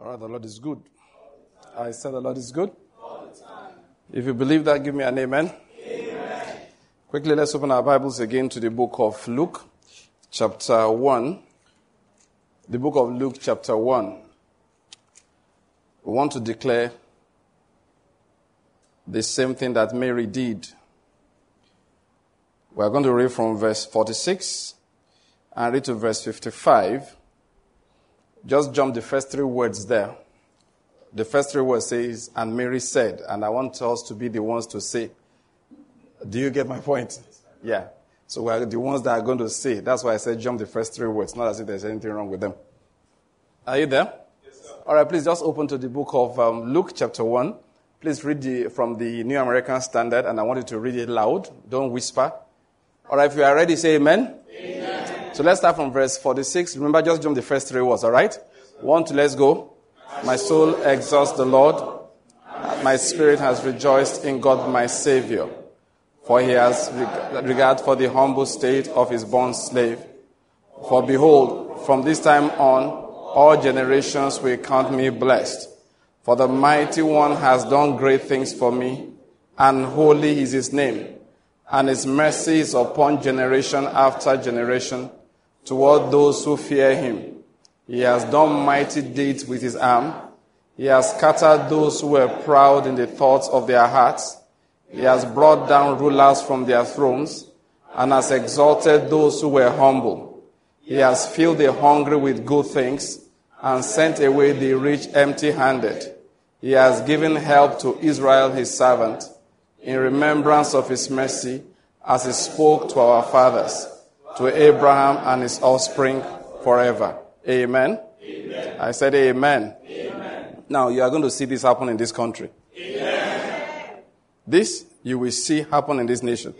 All right, the Lord is good. I said the Lord is good. If you believe that, give me an amen. amen. Quickly, let's open our Bibles again to the book of Luke, chapter 1. The book of Luke, chapter 1. We want to declare the same thing that Mary did. We are going to read from verse 46 and read to verse 55. Just jump the first three words there. The first three words says, and Mary said, and I want us to be the ones to say. Do you get my point? Yeah. So we're the ones that are going to say. That's why I said jump the first three words, not as if there's anything wrong with them. Are you there? Yes, sir. All right, please just open to the book of um, Luke, chapter 1. Please read the, from the New American Standard, and I want you to read it loud. Don't whisper. All right, if you are ready, say amen. Amen. So let's start from verse 46. Remember, just jump the first three words, all right? One, two, let's go. My soul exalts the Lord. My spirit has rejoiced in God my Savior. For he has regard for the humble state of his born slave. For behold, from this time on, all generations will count me blessed. For the mighty one has done great things for me, and holy is his name. And his mercy is upon generation after generation toward those who fear him. He has done mighty deeds with his arm. He has scattered those who were proud in the thoughts of their hearts. He has brought down rulers from their thrones and has exalted those who were humble. He has filled the hungry with good things and sent away the rich empty handed. He has given help to Israel his servant in remembrance of his mercy as he spoke to our fathers, to Abraham and his offspring forever. Amen. amen. I said amen. amen. Now you are going to see this happen in this country. Amen. This you will see happen in this nation.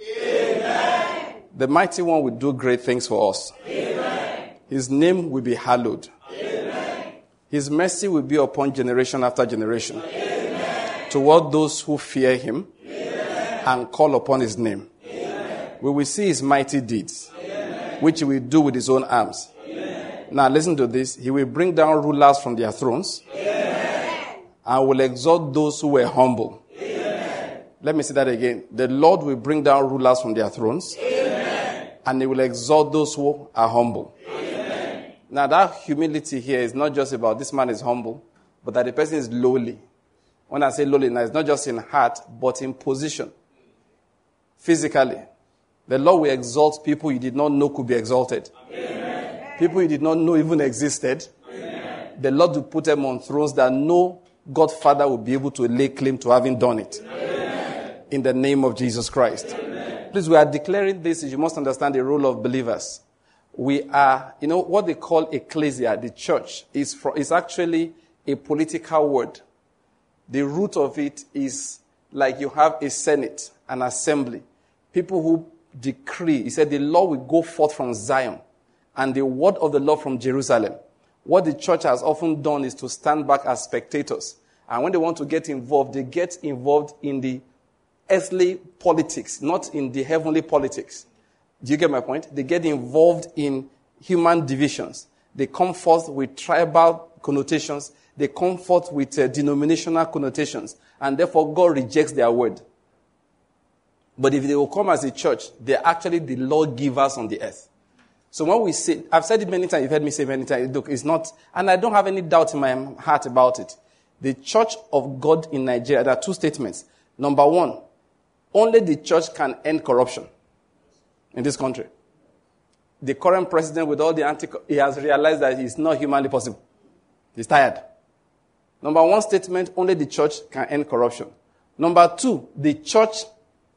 The mighty one will do great things for us. His name will be hallowed. His mercy will be upon generation after generation. Toward those who fear him and call upon his name. We will see his mighty deeds, which he will do with his own arms. Now listen to this. He will bring down rulers from their thrones Amen. and will exalt those who were humble. Amen. Let me say that again. The Lord will bring down rulers from their thrones Amen. and he will exalt those who are humble. Now that humility here is not just about this man is humble, but that the person is lowly. When I say lowly, now it's not just in heart, but in position. Physically. The Lord will exalt people you did not know could be exalted. Amen people you did not know even existed. Amen. The Lord will put them on thrones that no Godfather will be able to lay claim to having done it. Amen. In the name of Jesus Christ. Amen. Please, we are declaring this. You must understand the role of believers. We are, you know, what they call ecclesia, the church, is, for, is actually a political word. The root of it is like you have a senate, an assembly, people who decree. He said the law will go forth from Zion and the word of the Lord from Jerusalem. What the church has often done is to stand back as spectators. And when they want to get involved, they get involved in the earthly politics, not in the heavenly politics. Do you get my point? They get involved in human divisions. They come forth with tribal connotations. They come forth with uh, denominational connotations. And therefore, God rejects their word. But if they will come as a church, they're actually the lawgivers on the earth. So when we say, I've said it many times, you've heard me say many times, look, it's not, and I don't have any doubt in my heart about it. The church of God in Nigeria, there are two statements. Number one, only the church can end corruption in this country. The current president with all the anti, he has realized that it's not humanly possible. He's tired. Number one statement, only the church can end corruption. Number two, the church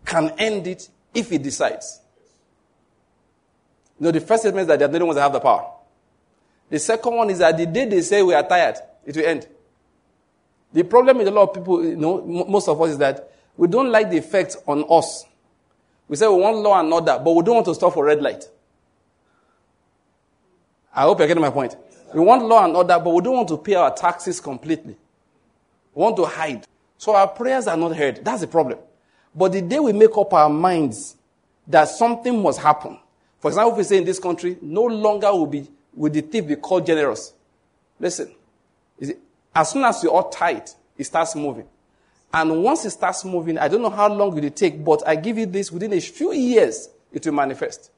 can end it if it decides. You No, the first statement is that they are the only ones that have the power. The second one is that the day they say we are tired, it will end. The problem with a lot of people, you know, most of us is that we don't like the effect on us. We say we want law and order, but we don't want to stop for red light. I hope you're getting my point. We want law and order, but we don't want to pay our taxes completely. We want to hide. So our prayers are not heard. That's the problem. But the day we make up our minds that something must happen, for example, if we say in this country, no longer will, be, will the thief be called generous. Listen, As soon as you're all tight, it starts moving. And once it starts moving, I don't know how long it will take, but I give you this within a few years, it will manifest.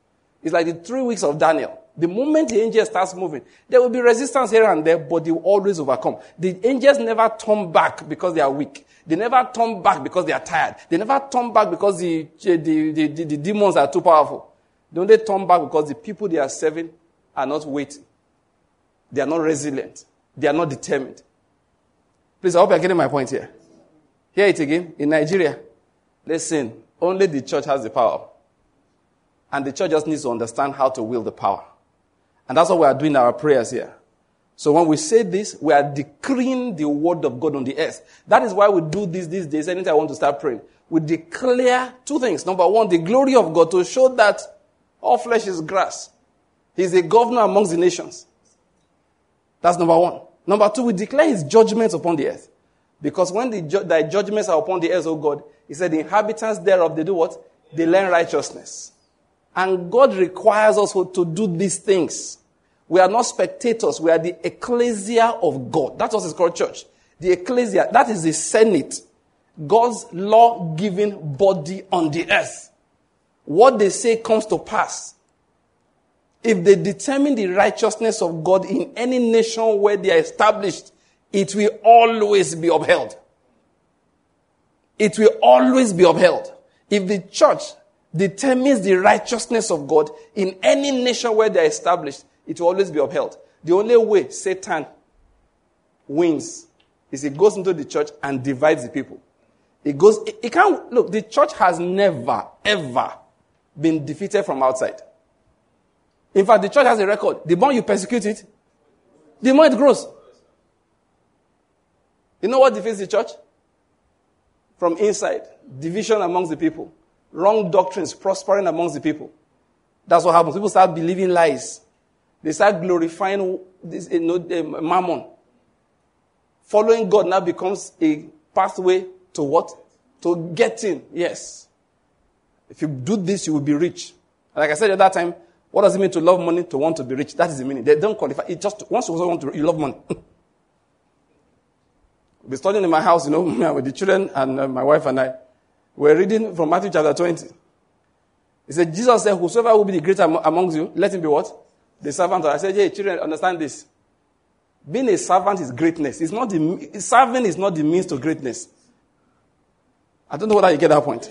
It's like the three weeks of Daniel. The moment the angel starts moving, there will be resistance here and there, but they will always overcome. The angels never turn back because they are weak. They never turn back because they are tired. They never turn back because the, the, the, the, the demons are too powerful. They only turn back because the people they are serving are not waiting. They are not resilient. They are not determined. Please, I hope you're getting my point here. Hear it again. In Nigeria, listen, only the church has the power. And the church just needs to understand how to wield the power. And that's what we are doing in our prayers here. So when we say this, we are decreeing the word of God on the earth. That is why we do this these days. Anytime I want to start praying, we declare two things. Number one, the glory of God to show that all flesh is grass. He's a governor amongst the nations. That's number one. Number two, we declare his judgments upon the earth. Because when the ju- thy judgments are upon the earth, O God, he said, the inhabitants thereof, they do what? They learn righteousness. And God requires us to do these things. We are not spectators. We are the ecclesia of God. That's what is called church. The ecclesia, that is the senate. God's law giving body on the earth. What they say comes to pass. If they determine the righteousness of God in any nation where they are established, it will always be upheld. It will always be upheld. If the church determines the righteousness of God in any nation where they're established, it will always be upheld. The only way Satan wins is he goes into the church and divides the people. He goes, he can't, look, the church has never, ever been defeated from outside. In fact, the church has a record. The more you persecute it, the more it grows. You know what defeats the church? From inside, division amongst the people wrong doctrines prospering amongst the people. That's what happens. People start believing lies. They start glorifying this, you know, mammon. Following God now becomes a pathway to what? To getting, yes. If you do this, you will be rich. Like I said at that time, what does it mean to love money? To want to be rich. That is the meaning. They don't qualify. It just once you want to, you love money. We'll be studying in my house, you know, with the children and uh, my wife and I. We're reading from Matthew chapter 20. He said, Jesus said, Whosoever will be the greater amongst you, let him be what? The servant. I said, Hey, children, understand this. Being a servant is greatness. It's not the, serving is not the means to greatness. I don't know whether you get that point.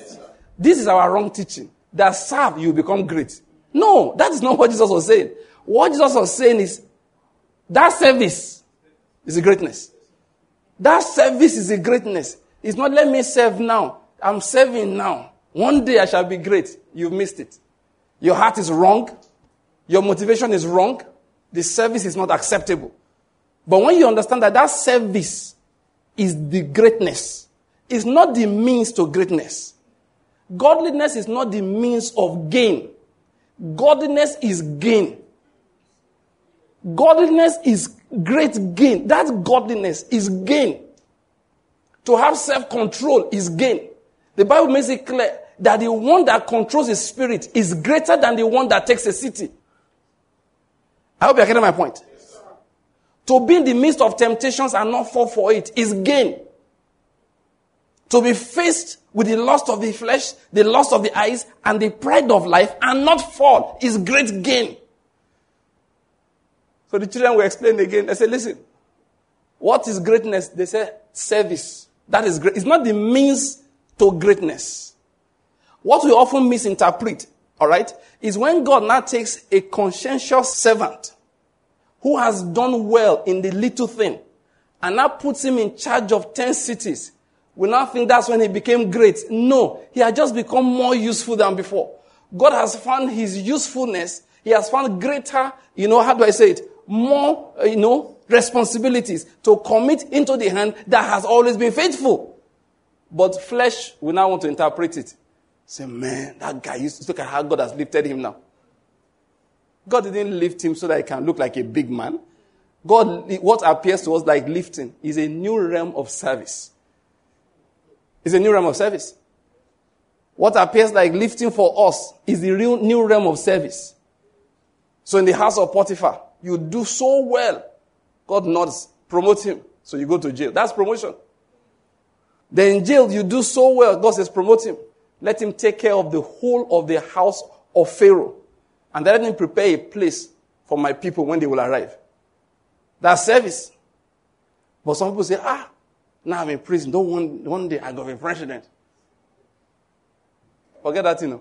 This is our wrong teaching. That serve, you become great. No, that is not what Jesus was saying. What Jesus was saying is that service is a greatness. That service is a greatness. It's not let me serve now. I'm serving now. One day I shall be great. You've missed it. Your heart is wrong. Your motivation is wrong. The service is not acceptable. But when you understand that that service is the greatness, it's not the means to greatness. Godliness is not the means of gain. Godliness is gain. Godliness is great gain. That godliness is gain. To have self control is gain. The Bible makes it clear that the one that controls his spirit is greater than the one that takes a city. I hope you're getting my point. Yes, to be in the midst of temptations and not fall for it is gain. To be faced with the lust of the flesh, the lust of the eyes, and the pride of life and not fall is great gain. So the children will explain again. They say, listen, what is greatness? They say, service. That is great. It's not the means to greatness. What we often misinterpret, all right, is when God now takes a conscientious servant who has done well in the little thing and now puts him in charge of 10 cities. We now think that's when he became great. No, he had just become more useful than before. God has found his usefulness. He has found greater, you know, how do I say it? More, uh, you know, responsibilities to commit into the hand that has always been faithful. But flesh will now want to interpret it. Say, man, that guy used to look at how God has lifted him now. God didn't lift him so that he can look like a big man. God, what appears to us like lifting is a new realm of service. It's a new realm of service. What appears like lifting for us is the real new realm of service. So in the house of Potiphar, you do so well. God nods, promote him. So you go to jail. That's promotion. Then in jail, you do so well. God says, promote him. Let him take care of the whole of the house of Pharaoh. And let him prepare a place for my people when they will arrive. That's service. But some people say, ah, now I'm in prison. Don't one, one day I go be president. Forget that, you know.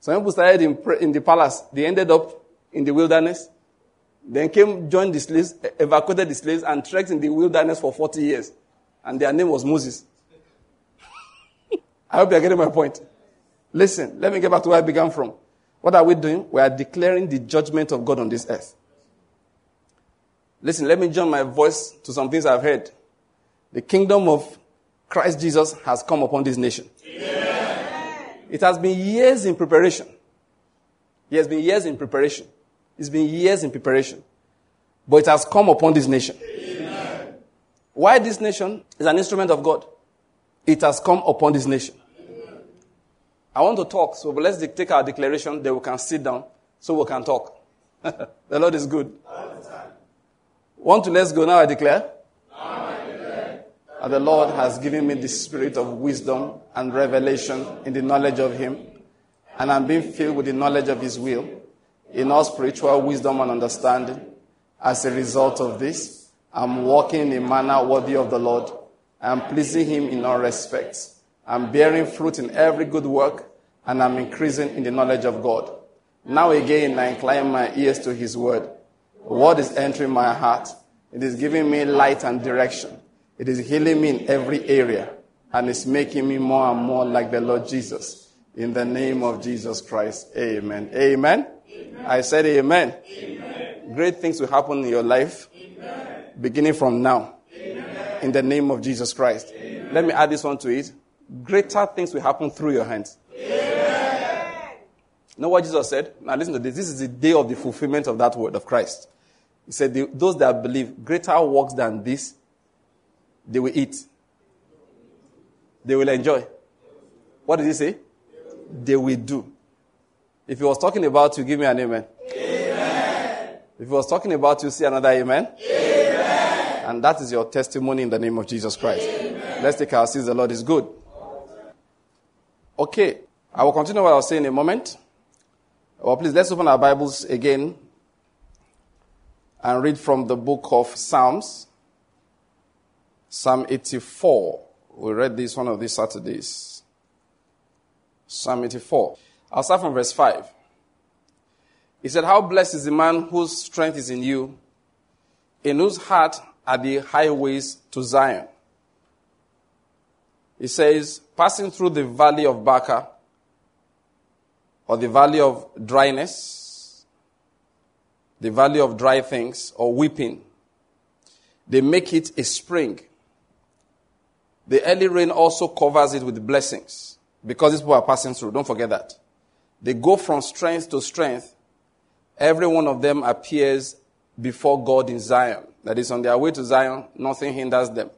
Some people started in, in the palace. They ended up in the wilderness. Then came, joined the slaves, evacuated the slaves, and trekked in the wilderness for 40 years. And their name was Moses. I hope you're getting my point. Listen, let me get back to where I began from. What are we doing? We are declaring the judgment of God on this earth. Listen, let me join my voice to some things I've heard. The kingdom of Christ Jesus has come upon this nation. It has been years in preparation. It has been years in preparation. It's been years in preparation. But it has come upon this nation. Why this nation is an instrument of God? It has come upon this nation. I want to talk, so let's take our declaration, then we can sit down so we can talk. the Lord is good. Want to let's go now, I declare. And the Lord has given me the spirit of wisdom and revelation in the knowledge of Him. And I'm being filled with the knowledge of His will in all spiritual wisdom and understanding. As a result of this, I'm walking in a manner worthy of the Lord. I'm pleasing Him in all respects. I'm bearing fruit in every good work, and I'm increasing in the knowledge of God. Now again, I incline my ears to His word. The word is entering my heart. It is giving me light and direction. It is healing me in every area and it's making me more and more like the Lord Jesus. In the name of Jesus Christ. Amen. Amen. amen. I said amen. amen. Great things will happen in your life amen. Beginning from now. In the name of Jesus Christ. Let me add this one to it. Greater things will happen through your hands. You know what Jesus said? Now listen to this. This is the day of the fulfillment of that word of Christ. He said, Those that believe, greater works than this they will eat. They will enjoy. What did he say? They will do. If he was talking about you, give me an amen. amen. If he was talking about you, see another amen. amen. And that is your testimony in the name of Jesus Christ. Amen. Let's take our seats. The Lord is good. Okay. I will continue what I was saying in a moment. Well, please, let's open our Bibles again and read from the book of Psalms. Psalm 84. We read this one of these Saturdays. Psalm 84. I'll start from verse 5. He said, How blessed is the man whose strength is in you, in whose heart are the highways to Zion. He says, passing through the valley of Baca, or the valley of dryness, the valley of dry things, or weeping, they make it a spring the early rain also covers it with blessings because these people are passing through. Don't forget that. They go from strength to strength. Every one of them appears before God in Zion. That is, on their way to Zion, nothing hinders them.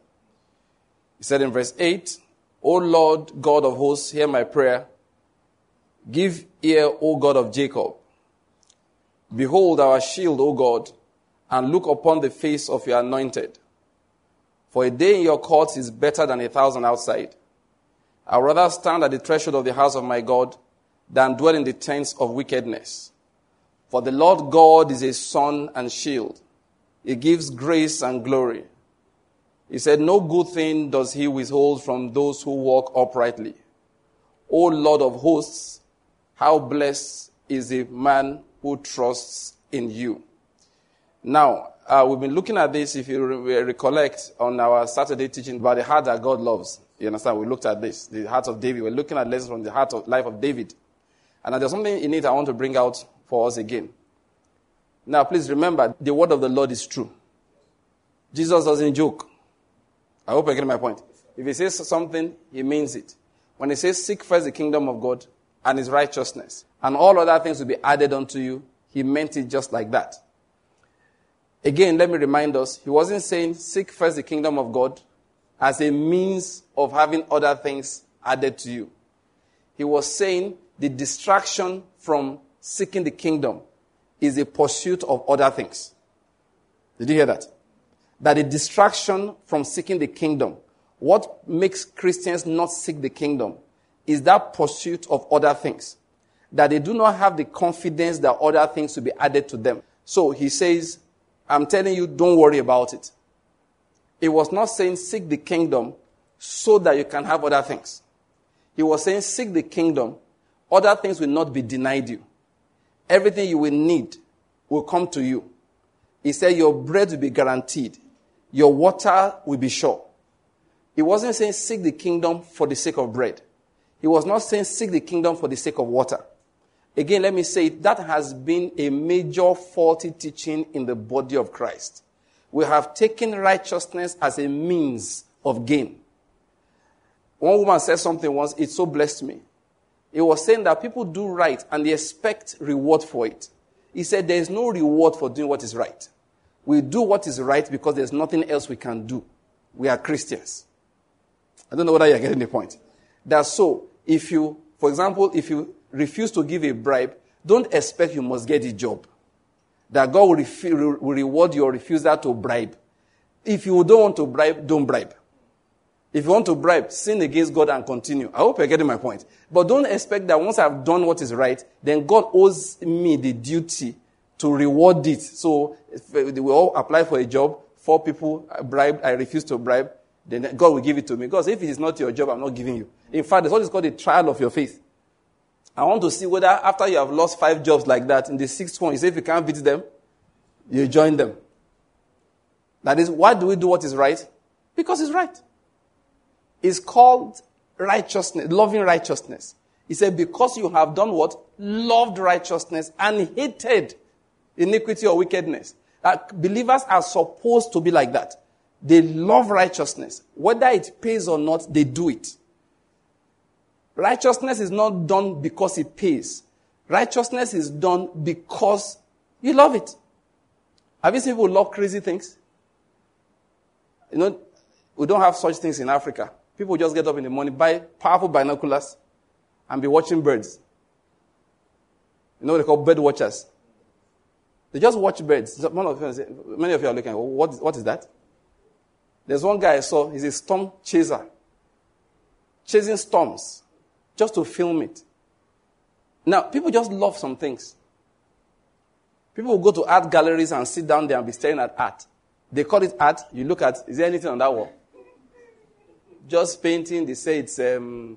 He said in verse 8, O Lord God of hosts, hear my prayer. Give ear, O God of Jacob. Behold our shield, O God, and look upon the face of your anointed. For a day in your courts is better than a thousand outside. I would rather stand at the threshold of the house of my God than dwell in the tents of wickedness. For the Lord God is a sun and shield. He gives grace and glory. He said, No good thing does he withhold from those who walk uprightly. O Lord of hosts, how blessed is the man who trusts in you. Now, uh, we've been looking at this, if you re- recollect, on our Saturday teaching about the heart that God loves. You understand? We looked at this, the heart of David. We're looking at lessons from the heart of life of David. And there's something in it I want to bring out for us again. Now, please remember, the word of the Lord is true. Jesus doesn't joke. I hope I get my point. If he says something, he means it. When he says, seek first the kingdom of God and his righteousness, and all other things will be added unto you, he meant it just like that. Again, let me remind us, he wasn't saying seek first the kingdom of God as a means of having other things added to you. He was saying the distraction from seeking the kingdom is a pursuit of other things. Did you hear that? that a distraction from seeking the kingdom, what makes Christians not seek the kingdom, is that pursuit of other things. That they do not have the confidence that other things will be added to them. So he says, I'm telling you, don't worry about it. He was not saying seek the kingdom so that you can have other things. He was saying seek the kingdom, other things will not be denied you. Everything you will need will come to you. He said your bread will be guaranteed. Your water will be sure. He wasn't saying seek the kingdom for the sake of bread. He was not saying seek the kingdom for the sake of water. Again, let me say that has been a major faulty teaching in the body of Christ. We have taken righteousness as a means of gain. One woman said something once, it so blessed me. It was saying that people do right and they expect reward for it. He said there is no reward for doing what is right. We do what is right because there's nothing else we can do. We are Christians. I don't know whether you're getting the point. That so. If you, for example, if you refuse to give a bribe, don't expect you must get a job. That God will, refi- will reward your refusal to bribe. If you don't want to bribe, don't bribe. If you want to bribe, sin against God and continue. I hope you're getting my point. But don't expect that once I've done what is right, then God owes me the duty to reward it. So eh, we all apply for a job, four people bribe, I refuse to bribe, then God will give it to me. Because if it is not your job, I'm not giving you. In fact, there's what is called a trial of your faith. I want to see whether after you have lost five jobs like that, in the sixth one, you say if you can't beat them, you join them. That is, why do we do what is right? Because it's right is called righteousness, loving righteousness. He said, because you have done what? Loved righteousness and hated iniquity or wickedness. That believers are supposed to be like that. They love righteousness. Whether it pays or not, they do it. Righteousness is not done because it pays. Righteousness is done because you love it. Have you seen people love crazy things? You know, we don't have such things in Africa. People just get up in the morning, buy powerful binoculars, and be watching birds. You know what they call bird watchers? They just watch birds. Of many of you are looking, what is that? There's one guy I saw, he's a storm chaser. Chasing storms. Just to film it. Now, people just love some things. People will go to art galleries and sit down there and be staring at art. They call it art. You look at, is there anything on that wall? Just painting, they say it's, um,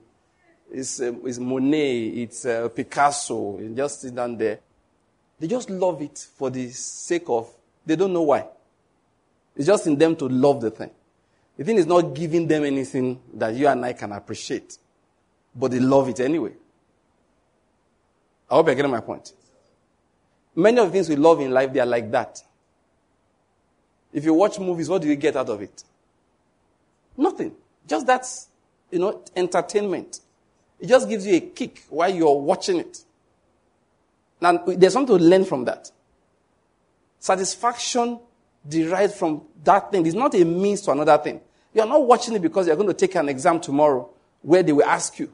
it's, um, it's Monet, it's uh, Picasso, and just sit down there. They just love it for the sake of, they don't know why. It's just in them to love the thing. The thing is not giving them anything that you and I can appreciate, but they love it anyway. I hope you're getting my point. Many of the things we love in life, they are like that. If you watch movies, what do you get out of it? Nothing. Just that, you know, entertainment. It just gives you a kick while you're watching it. Now, there's something to learn from that. Satisfaction derived from that thing is not a means to another thing. You're not watching it because you're going to take an exam tomorrow where they will ask you.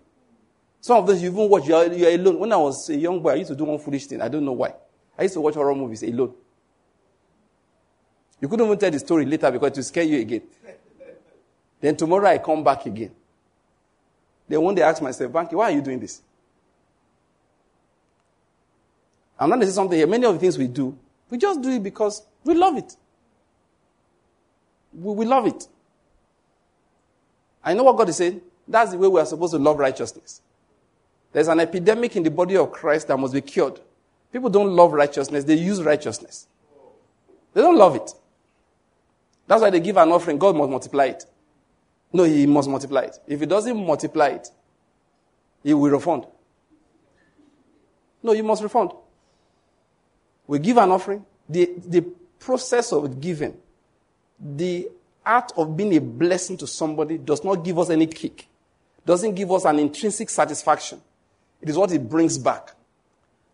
Some of those you even watch, you're, you're alone. When I was a young boy, I used to do one foolish thing. I don't know why. I used to watch horror movies alone. You couldn't even tell the story later because it will scare you again. Then tomorrow I come back again. Then one day I ask myself, Banky, why are you doing this? I'm not going something here. Many of the things we do, we just do it because we love it. We, we love it. I know what God is saying. That's the way we are supposed to love righteousness. There's an epidemic in the body of Christ that must be cured. People don't love righteousness, they use righteousness. They don't love it. That's why they give an offering, God must multiply it. No, he must multiply it. If he doesn't multiply it, he will refund. No, you must refund. We give an offering. The, the process of giving, the art of being a blessing to somebody does not give us any kick, doesn't give us an intrinsic satisfaction. It is what it brings back.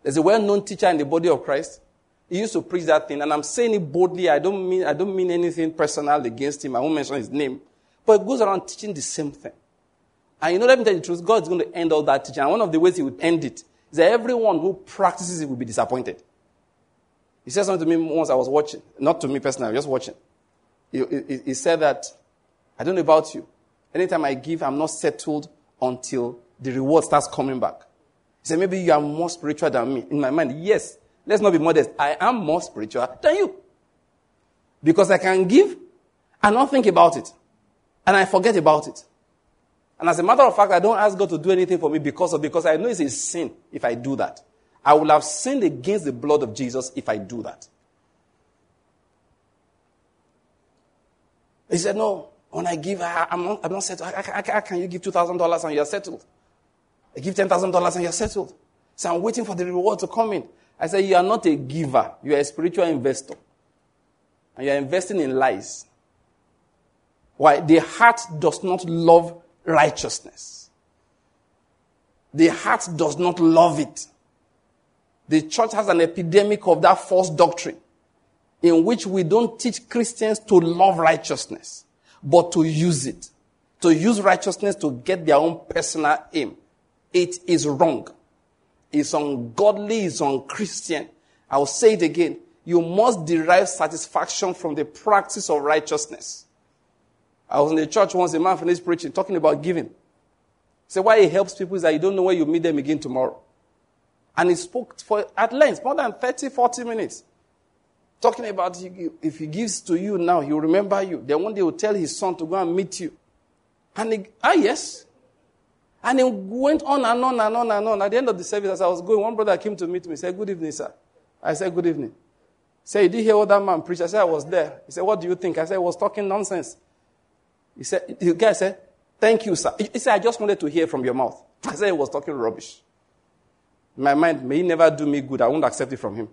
There's a well-known teacher in the body of Christ. He used to preach that thing, and I'm saying it boldly. I don't mean I don't mean anything personal against him. I won't mention his name. But it goes around teaching the same thing. And you know, let me tell you the truth, God is going to end all that teaching. And one of the ways he would end it is that everyone who practices it will be disappointed. He said something to me once I was watching. Not to me personally, just watching. he, he, he said that, I don't know about you. Anytime I give, I'm not settled until the reward starts coming back. He said, maybe you are more spiritual than me. In my mind, yes. Let's not be modest. I am more spiritual than you. Because I can give and not think about it. And I forget about it. And as a matter of fact, I don't ask God to do anything for me because of because I know it's a sin if I do that. I will have sinned against the blood of Jesus if I do that. He said, No, when I give, I, am not, I'm not settled. How can you give $2,000 and you're settled? I give $10,000 and you're settled. So I'm waiting for the reward to come in. I said, You are not a giver, you are a spiritual investor. And you are investing in lies. Why? The heart does not love righteousness. The heart does not love it. The church has an epidemic of that false doctrine in which we don't teach Christians to love righteousness, but to use it. To use righteousness to get their own personal aim. It is wrong. It's ungodly, it's unchristian. I will say it again. You must derive satisfaction from the practice of righteousness. I was in the church once, a man finished preaching, talking about giving. He said, why he helps people is that you don't know where you meet them again tomorrow. And he spoke for at length, more than 30, 40 minutes. Talking about if he gives to you now, he'll remember you. Then one day he'll tell his son to go and meet you. And he, ah, yes. And he went on and on and on and on. At the end of the service, as I was going, one brother came to meet me. He said, Good evening, sir. I said, Good evening. He said, Did you hear what that man preached? I said, I was there. He said, What do you think? I said, I was talking nonsense. He said, the guy said, Thank you, sir. He said, I just wanted to hear from your mouth. I said he was talking rubbish. In my mind, may he never do me good. I won't accept it from him.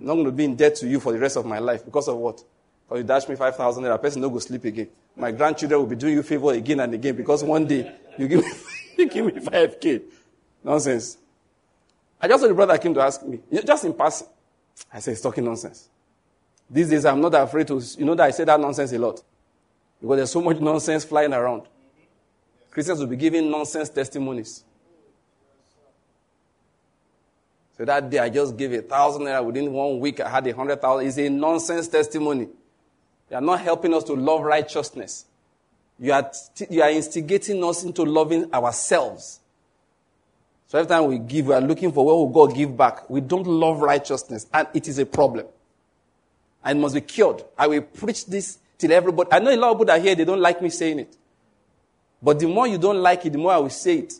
I'm not going to be in debt to you for the rest of my life. Because of what? Because you dash me 5,000 naira, person no go sleep again. My grandchildren will be doing you favor again and again because one day you give me, you give me 5K. Nonsense. I just saw the brother came to ask me, just in passing. I said, he's talking nonsense. These days, I'm not afraid to, you know that I say that nonsense a lot. Because there's so much nonsense flying around. Christians will be giving nonsense testimonies. So that day I just gave a thousand naira within one week. I had a hundred thousand. It's a nonsense testimony. They are not helping us to love righteousness. You are, you are instigating us into loving ourselves. So every time we give, we are looking for where will God give back. We don't love righteousness, and it is a problem. And it must be cured. I will preach this till everybody. I know a lot of people that here, they don't like me saying it. But the more you don't like it, the more I will say it.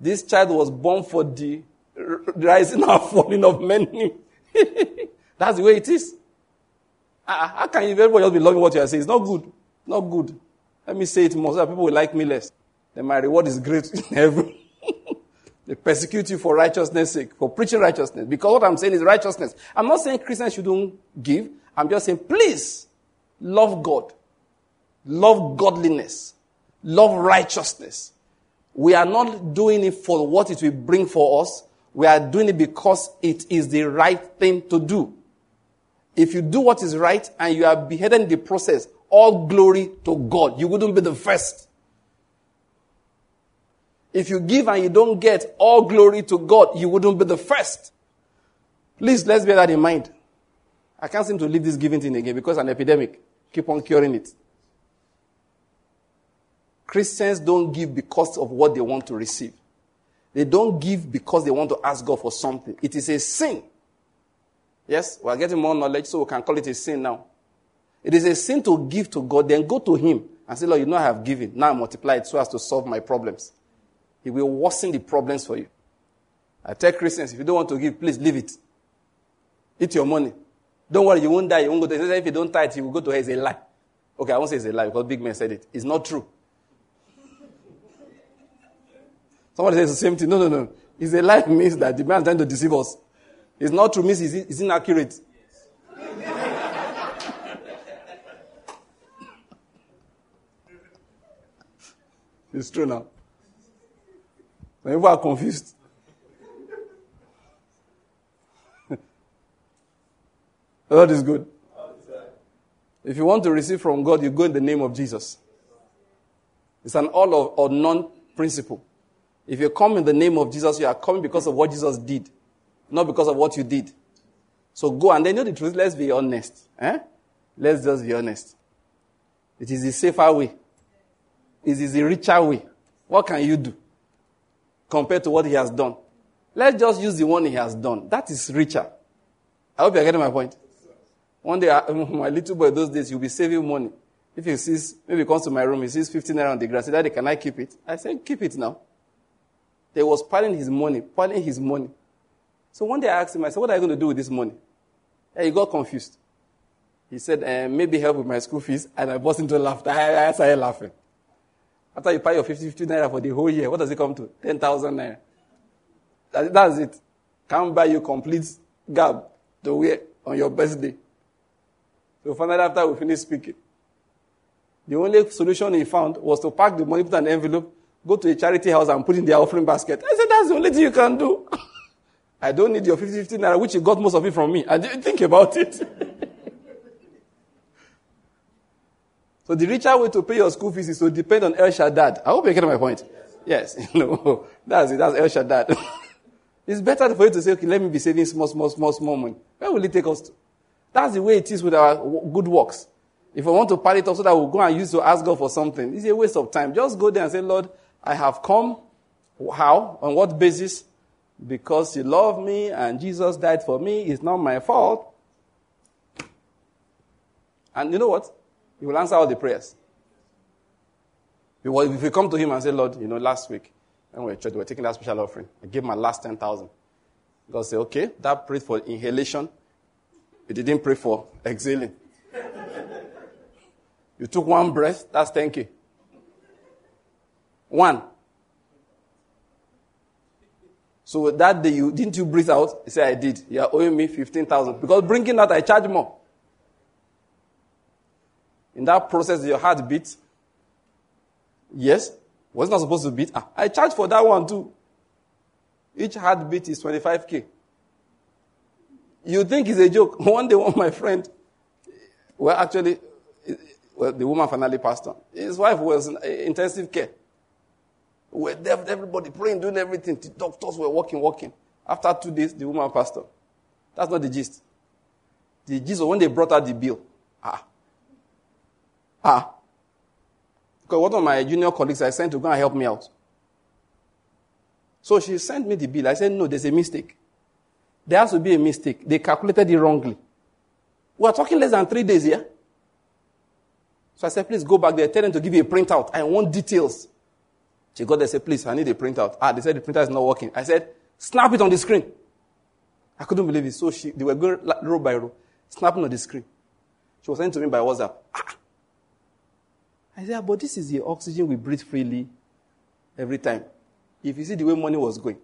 This child was born for the rising and falling of many. That's the way it is. Ah, ah, how can you everybody just be loving what you are saying? It's not good. Not good. Let me say it more so that people will like me less. Then my reward is great in heaven. they persecute you for righteousness' sake, for preaching righteousness. Because what I'm saying is righteousness. I'm not saying Christians shouldn't give. I'm just saying, please love God, love godliness, love righteousness. We are not doing it for what it will bring for us. We are doing it because it is the right thing to do. If you do what is right and you are beheading the process, all glory to God. You wouldn't be the first. If you give and you don't get all glory to God, you wouldn't be the first. Please, let's bear that in mind. I can't seem to leave this giving thing again because an epidemic. Keep on curing it. Christians don't give because of what they want to receive. They don't give because they want to ask God for something. It is a sin. Yes, we are getting more knowledge, so we can call it a sin now. It is a sin to give to God, then go to Him and say, Lord, you know I have given. Now I multiply it so as to solve my problems. He will worsen the problems for you. I tell Christians, if you don't want to give, please leave it. Eat your money. Don't worry, you won't die. You won't go to hell. If you don't tithe, you will go to hell. It's a lie. Okay, I won't say it's a lie because big men said it. It's not true. Somebody says the same thing. No, no, no. It's a lie means that the man is trying to deceive us. It's not true means it's, inaccurate. it's true now. People are confused. God is good. If you want to receive from God, you go in the name of Jesus. It's an all or none principle. If you come in the name of Jesus, you are coming because of what Jesus did, not because of what you did. So go and then know the truth. Let's be honest. Eh? Let's just be honest. It is the safer way. It is the richer way. What can you do compared to what he has done? Let's just use the one he has done. That is richer. I hope you're getting my point. One day, my little boy, those days, he'll be saving money. If he sees, maybe he comes to my room, he sees 15 naira on the grass. He Daddy, can I keep it? I said, keep it now. They was piling his money, piling his money. So one day I asked him, I said, what are you going to do with this money? And he got confused. He said, uh, maybe help with my school fees. And I burst into laughter. I, I started laughing. After you pay your 50, 50 naira for the whole year, what does it come to? 10,000 naira. That, that's it. Can't buy you complete garb to wear on your birthday. So finally, after we finished speaking, the only solution he found was to pack the money, put an envelope, go to a charity house and put in the offering basket. I said, that's the only thing you can do. I don't need your 50, 50 naira, which you got most of it from me. I didn't think about it. so the richer way to pay your school fees is to depend on El Shaddai. I hope you're getting my point. Yes. yes. no, that's it. That's El Shaddai. it's better for you to say, okay, let me be saving small, small, small, small money. Where will it take us to? That's the way it is with our good works. If I want to pile it up so that we'll go and use to ask God for something, it's a waste of time. Just go there and say, Lord, I have come. How? On what basis? because you love me and Jesus died for me. It's not my fault. And you know what? He will answer all the prayers. If you come to him and say, Lord, you know, last week, when we were were taking that special offering. I gave my last 10,000. God said, okay, that prayed for inhalation. You didn't pray for exhaling. you took one breath, that's 10K. One. So that day, you didn't you breathe out? He said, I did. You are owing me 15,000. Because bringing that, I charge more. In that process, your heart beats. Yes. Was not supposed to beat. Ah, I charge for that one too. Each heartbeat is 25k. You think it's a joke. One day, one my friend, well, actually, well, the woman finally passed on. His wife was in intensive care. We were there, everybody praying, doing everything. The doctors were working, working. After two days, the woman passed on. That's not the gist. The gist when they brought out the bill. Ah. Ah. Because one of my junior colleagues I sent to go and help me out. So she sent me the bill. I said, no, there's a mistake. There has to be a mistake. They calculated it wrongly. We are talking less than three days here. So I said, please go back there. Tell them to give you a printout. I want details. She got there said, please, I need a printout. Ah, they said the printer is not working. I said, snap it on the screen. I couldn't believe it. So she, they were going row by row, snapping on the screen. She was sending to me by WhatsApp. Ah. I said, ah, but this is the oxygen we breathe freely every time. If you see the way money was going,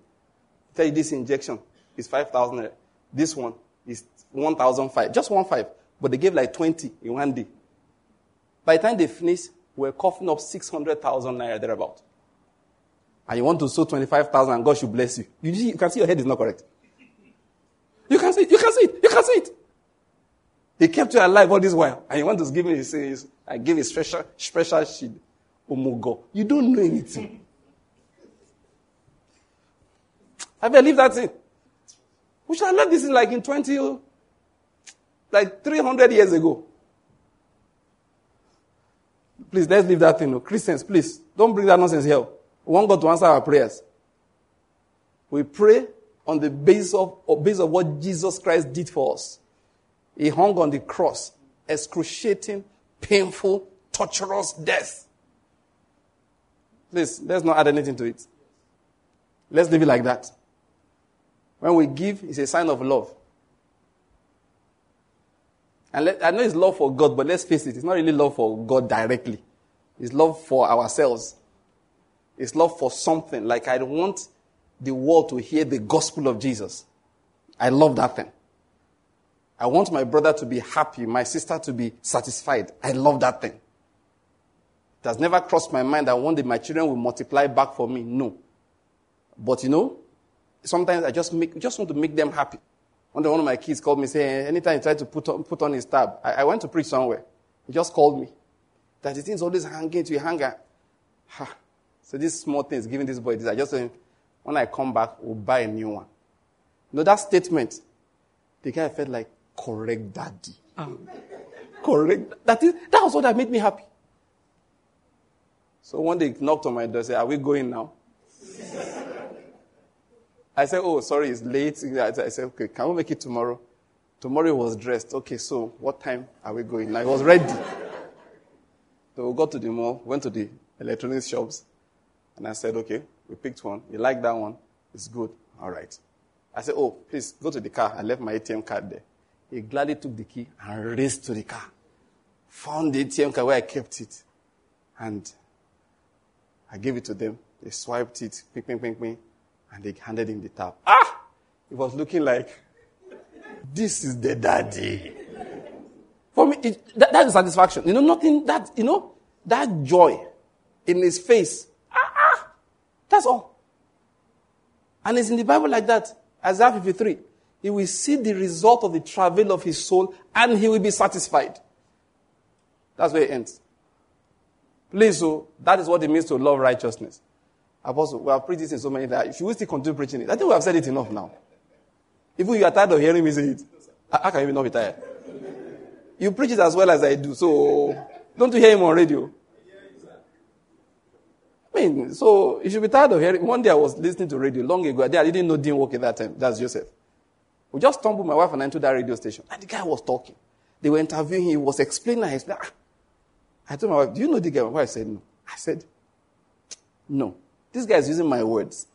tell you this injection is 5,000. This one is 1,005. Just one five. But they gave like 20 in one day. By the time they finished, we are coughing up 600,000 naira thereabout and you want to sow 25,000 and God should bless you. You, see, you can see your head is not correct. You can see it. You can see it. You can see it. He kept you alive all this while. And you want to give me his, I give a special, special shield. My God. You don't know anything. I believe that's it. We should have learned this in like in 20, like 300 years ago. Please, let's leave that thing. Christians, please, don't bring that nonsense here. We want God to answer our prayers. We pray on the basis of, or basis of what Jesus Christ did for us. He hung on the cross, excruciating, painful, torturous death. Please, let's not add anything to it. Let's leave it like that. When we give, it's a sign of love. And let, I know it's love for God, but let's face it, it's not really love for God directly. It's love for ourselves. It's love for something. Like I want the world to hear the gospel of Jesus. I love that thing. I want my brother to be happy, my sister to be satisfied. I love that thing. It has never crossed my mind that one day my children will multiply back for me. No. But you know, sometimes I just make, just want to make them happy. One day one of my kids called me saying, anytime he tried to put on, put on his tab, I, I went to preach somewhere. He just called me. That the thing's always hanging to your hanger. Ha. So these small things, giving this boy this, I just say, when I come back, we'll buy a new one. You know, that statement, the guy felt like, correct daddy. Oh. correct? That, is, that was what that made me happy. So one day he knocked on my door and said, Are we going now? I said, Oh, sorry, it's late. I said, Okay, can we make it tomorrow? Tomorrow was dressed. Okay, so what time are we going? Now he was ready. so we got to the mall, went to the electronics shops, and I said, Okay, we picked one. You like that one? It's good. All right. I said, Oh, please go to the car. I left my ATM card there. He gladly took the key and raced to the car. Found the ATM card where I kept it. And I gave it to them. They swiped it, ping, ping, ping, ping, and they handed him the tap. Ah! It was looking like, this is the daddy. For me, it, that, that is satisfaction. You know, nothing, that, you know, that joy in his face. Ah, ah! That's all. And it's in the Bible like that. Isaiah 53. He will see the result of the travail of his soul and he will be satisfied. That's where it ends. Please, so oh, that is what it means to love righteousness. Apostle, we have preached this in so many that If you still continue preaching it, I think we have said it enough now. Even you are tired of hearing me say it, how can you not be tired? You preach it as well as I do, so don't you hear him on radio? I mean, so you should be tired of hearing. One day I was listening to radio long ago. I didn't know Dean work at that time. That's Joseph. We just stumbled my wife and I into that radio station. And the guy was talking. They were interviewing him. He was explaining. I, explained, ah. I told my wife, Do you know the guy? My wife said, No. I said, No. This guy is using my words.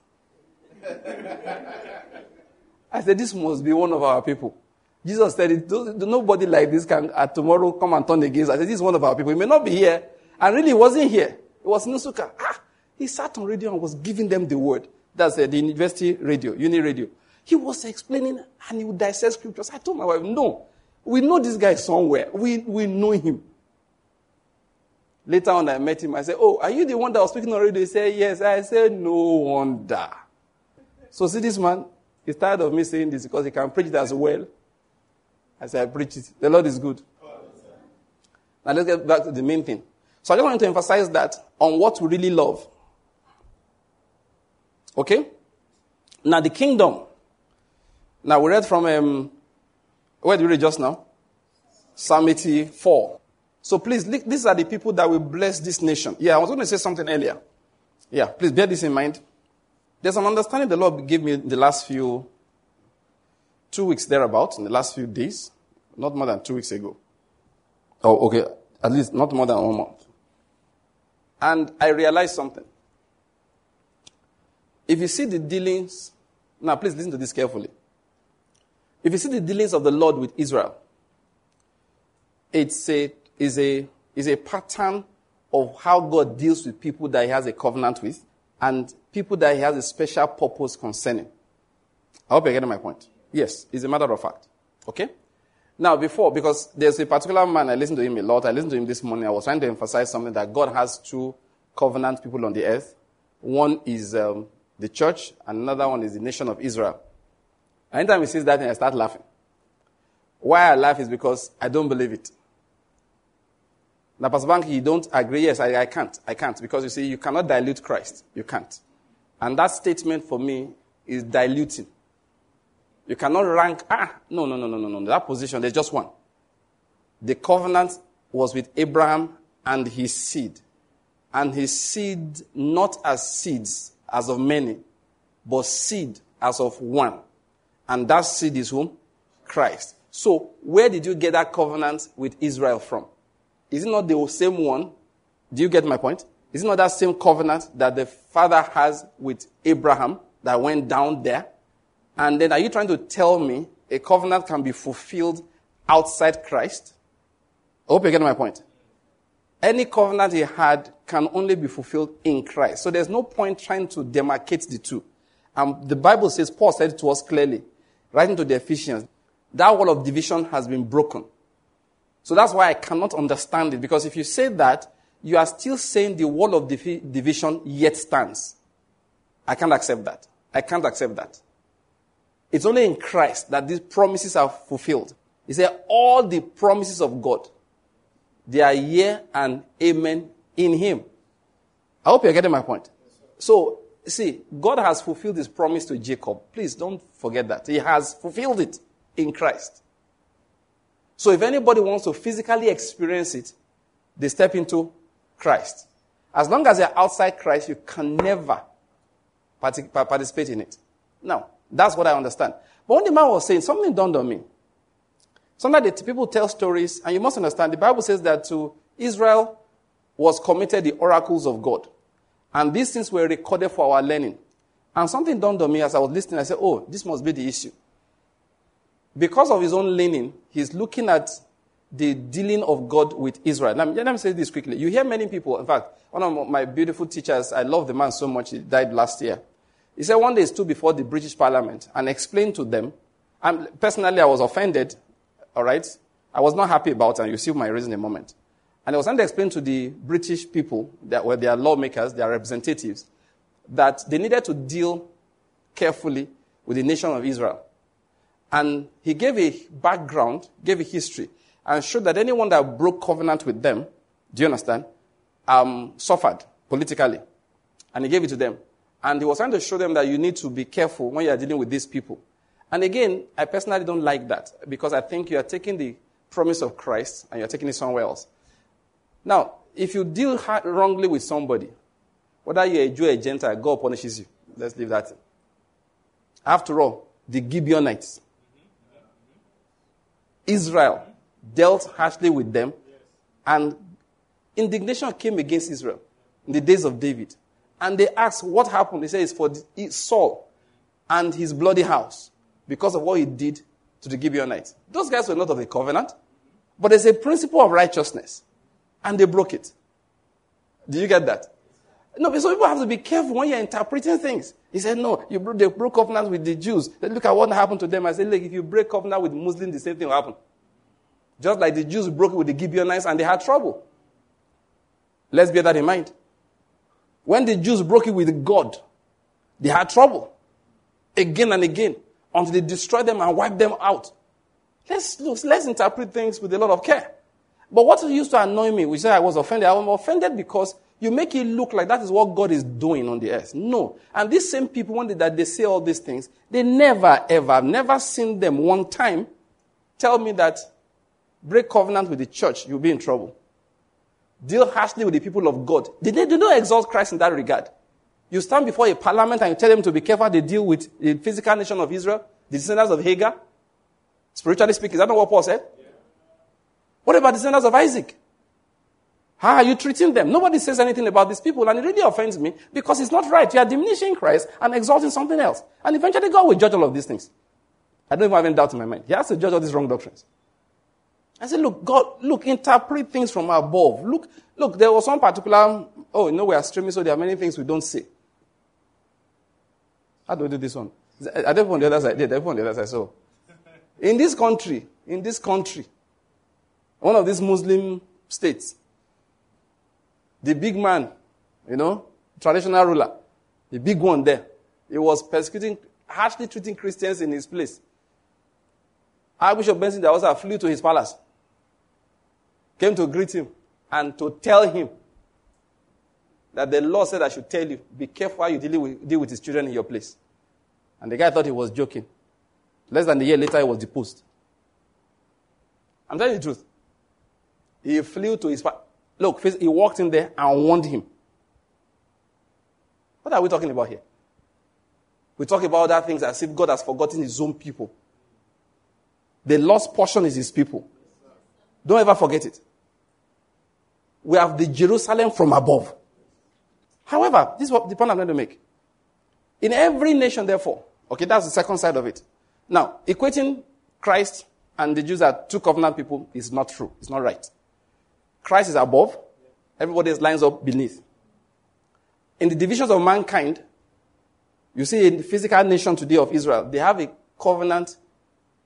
I said, This must be one of our people. Jesus said, Nobody like this can tomorrow come and turn against. I said, This is one of our people. He may not be here. And really, he wasn't here. It was Nusuka. Ah, he sat on radio and was giving them the word. That's uh, the university radio, uni radio. He was explaining and he would dissect scriptures. I told my wife, no, we know this guy somewhere. We, we know him. Later on, I met him. I said, Oh, are you the one that was speaking on radio? He said, Yes. I said, No wonder. So, see, this man is tired of me saying this because he can preach it as well. I said, I preach it. The Lord is good. Now, let's get back to the main thing. So, I just wanted to emphasize that on what we really love. Okay? Now, the kingdom now we read from um, where did we read just now? Psalm 84. So please, these are the people that will bless this nation. Yeah, I was going to say something earlier. Yeah, please bear this in mind. There's an understanding the Lord gave me in the last few, two weeks thereabouts, in the last few days, not more than two weeks ago. Oh, okay, at least not more than one month. And I realized something. If you see the dealings, now please listen to this carefully. If you see the dealings of the Lord with Israel, it's a, is a, is a pattern of how God deals with people that he has a covenant with and people that he has a special purpose concerning. I hope you're getting my point. Yes, it's a matter of fact. Okay? Now, before, because there's a particular man, I listened to him a lot. I listened to him this morning. I was trying to emphasize something that God has two covenant people on the earth. One is um, the church, and another one is the nation of Israel. Anytime he says that, and I start laughing. Why I laugh is because I don't believe it. Now, Pastor Bank, you don't agree? Yes, I, I can't. I can't. Because you see, you cannot dilute Christ. You can't. And that statement for me is diluting. You cannot rank, ah, no, no, no, no, no, no. That position, there's just one. The covenant was with Abraham and his seed. And his seed not as seeds, as of many, but seed as of one. And that seed is whom? Christ. So, where did you get that covenant with Israel from? Is it not the same one? Do you get my point? Is it not that same covenant that the father has with Abraham that went down there? And then are you trying to tell me a covenant can be fulfilled outside Christ? I hope you get my point. Any covenant he had can only be fulfilled in Christ. So there's no point trying to demarcate the two. And the Bible says, Paul said it to us clearly, writing to the Ephesians, that wall of division has been broken. So that's why I cannot understand it, because if you say that, you are still saying the wall of division yet stands. I can't accept that. I can't accept that. It's only in Christ that these promises are fulfilled. He said, all the promises of God, they are here and amen in Him. I hope you're getting my point. So see, God has fulfilled his promise to Jacob. Please don't forget that. He has fulfilled it in Christ. So if anybody wants to physically experience it, they step into Christ. As long as you're outside Christ, you can never participate in it. Now, that's what I understand. But when the man was saying, something dawned on me. Sometimes people tell stories, and you must understand, the Bible says that to Israel was committed the oracles of God. And these things were recorded for our learning. And something dawned on me as I was listening. I said, oh, this must be the issue. Because of his own leaning, he's looking at the dealing of God with Israel. Now, let me say this quickly. You hear many people, in fact, one of my beautiful teachers, I love the man so much, he died last year. He said one day he stood before the British Parliament and explained to them. Personally, I was offended, all right? I was not happy about it, and you see my reason in a moment. And I was trying to explain to the British people that were their lawmakers, their representatives, that they needed to deal carefully with the nation of Israel. And he gave a background, gave a history, and showed that anyone that broke covenant with them, do you understand, um, suffered politically. And he gave it to them. And he was trying to show them that you need to be careful when you are dealing with these people. And again, I personally don't like that because I think you are taking the promise of Christ and you're taking it somewhere else. Now, if you deal wrongly with somebody, whether you're a Jew or a Gentile, God punishes you. Let's leave that. After all, the Gibeonites, Israel dealt harshly with them, and indignation came against Israel in the days of David. And they asked, What happened? They said, It's for Saul and his bloody house because of what he did to the Gibeonites. Those guys were not of the covenant, but there's a principle of righteousness, and they broke it. Do you get that? No, so people have to be careful when you're interpreting things. He said, no, you broke, they broke covenant with the Jews. look at what happened to them. I said, look, if you break covenant with Muslims, the same thing will happen. Just like the Jews broke with the Gibeonites and they had trouble. Let's bear that in mind. When the Jews broke it with God, they had trouble. Again and again. Until they destroyed them and wiped them out. Let's, let's interpret things with a lot of care. But what used to annoy me, which I was offended, I was offended because you make it look like that is what God is doing on the earth. No. And these same people, when they, that they say all these things, they never, ever, I've never seen them one time tell me that break covenant with the church, you'll be in trouble. Deal harshly with the people of God. Did they do not exalt Christ in that regard? You stand before a parliament and you tell them to be careful they deal with the physical nation of Israel, the descendants of Hagar. Spiritually speaking, is that not what Paul said? Yeah. What about the descendants of Isaac? How are you treating them? Nobody says anything about these people, and it really offends me because it's not right. You are diminishing Christ and exalting something else. And eventually God will judge all of these things. I don't even have any doubt in my mind. He has to judge all these wrong doctrines. I said, look, God, look, interpret things from above. Look, look, there was one particular, oh, you know, we are streaming, so there are many things we don't see. How do we do this one? I don't on the other side. Yeah, on the other side. So, in this country, in this country, one of these Muslim states, the big man, you know, traditional ruler, the big one there, he was persecuting, harshly treating Christians in his place. Archbishop Benson also flew to his palace came to greet him and to tell him that the Lord said I should tell you, be careful how you deal with, deal with his children in your place. And the guy thought he was joking. Less than a year later, he was deposed. I'm telling you the truth. He flew to his. Look, he walked in there and warned him. What are we talking about here? We talk about other things as if God has forgotten his own people. The lost portion is his people. Don't ever forget it we have the Jerusalem from above. However, this is what the point I'm going to make. In every nation, therefore, okay, that's the second side of it. Now, equating Christ and the Jews are two covenant people is not true. It's not right. Christ is above, everybody lines up beneath. In the divisions of mankind, you see in the physical nation today of Israel, they have a covenant.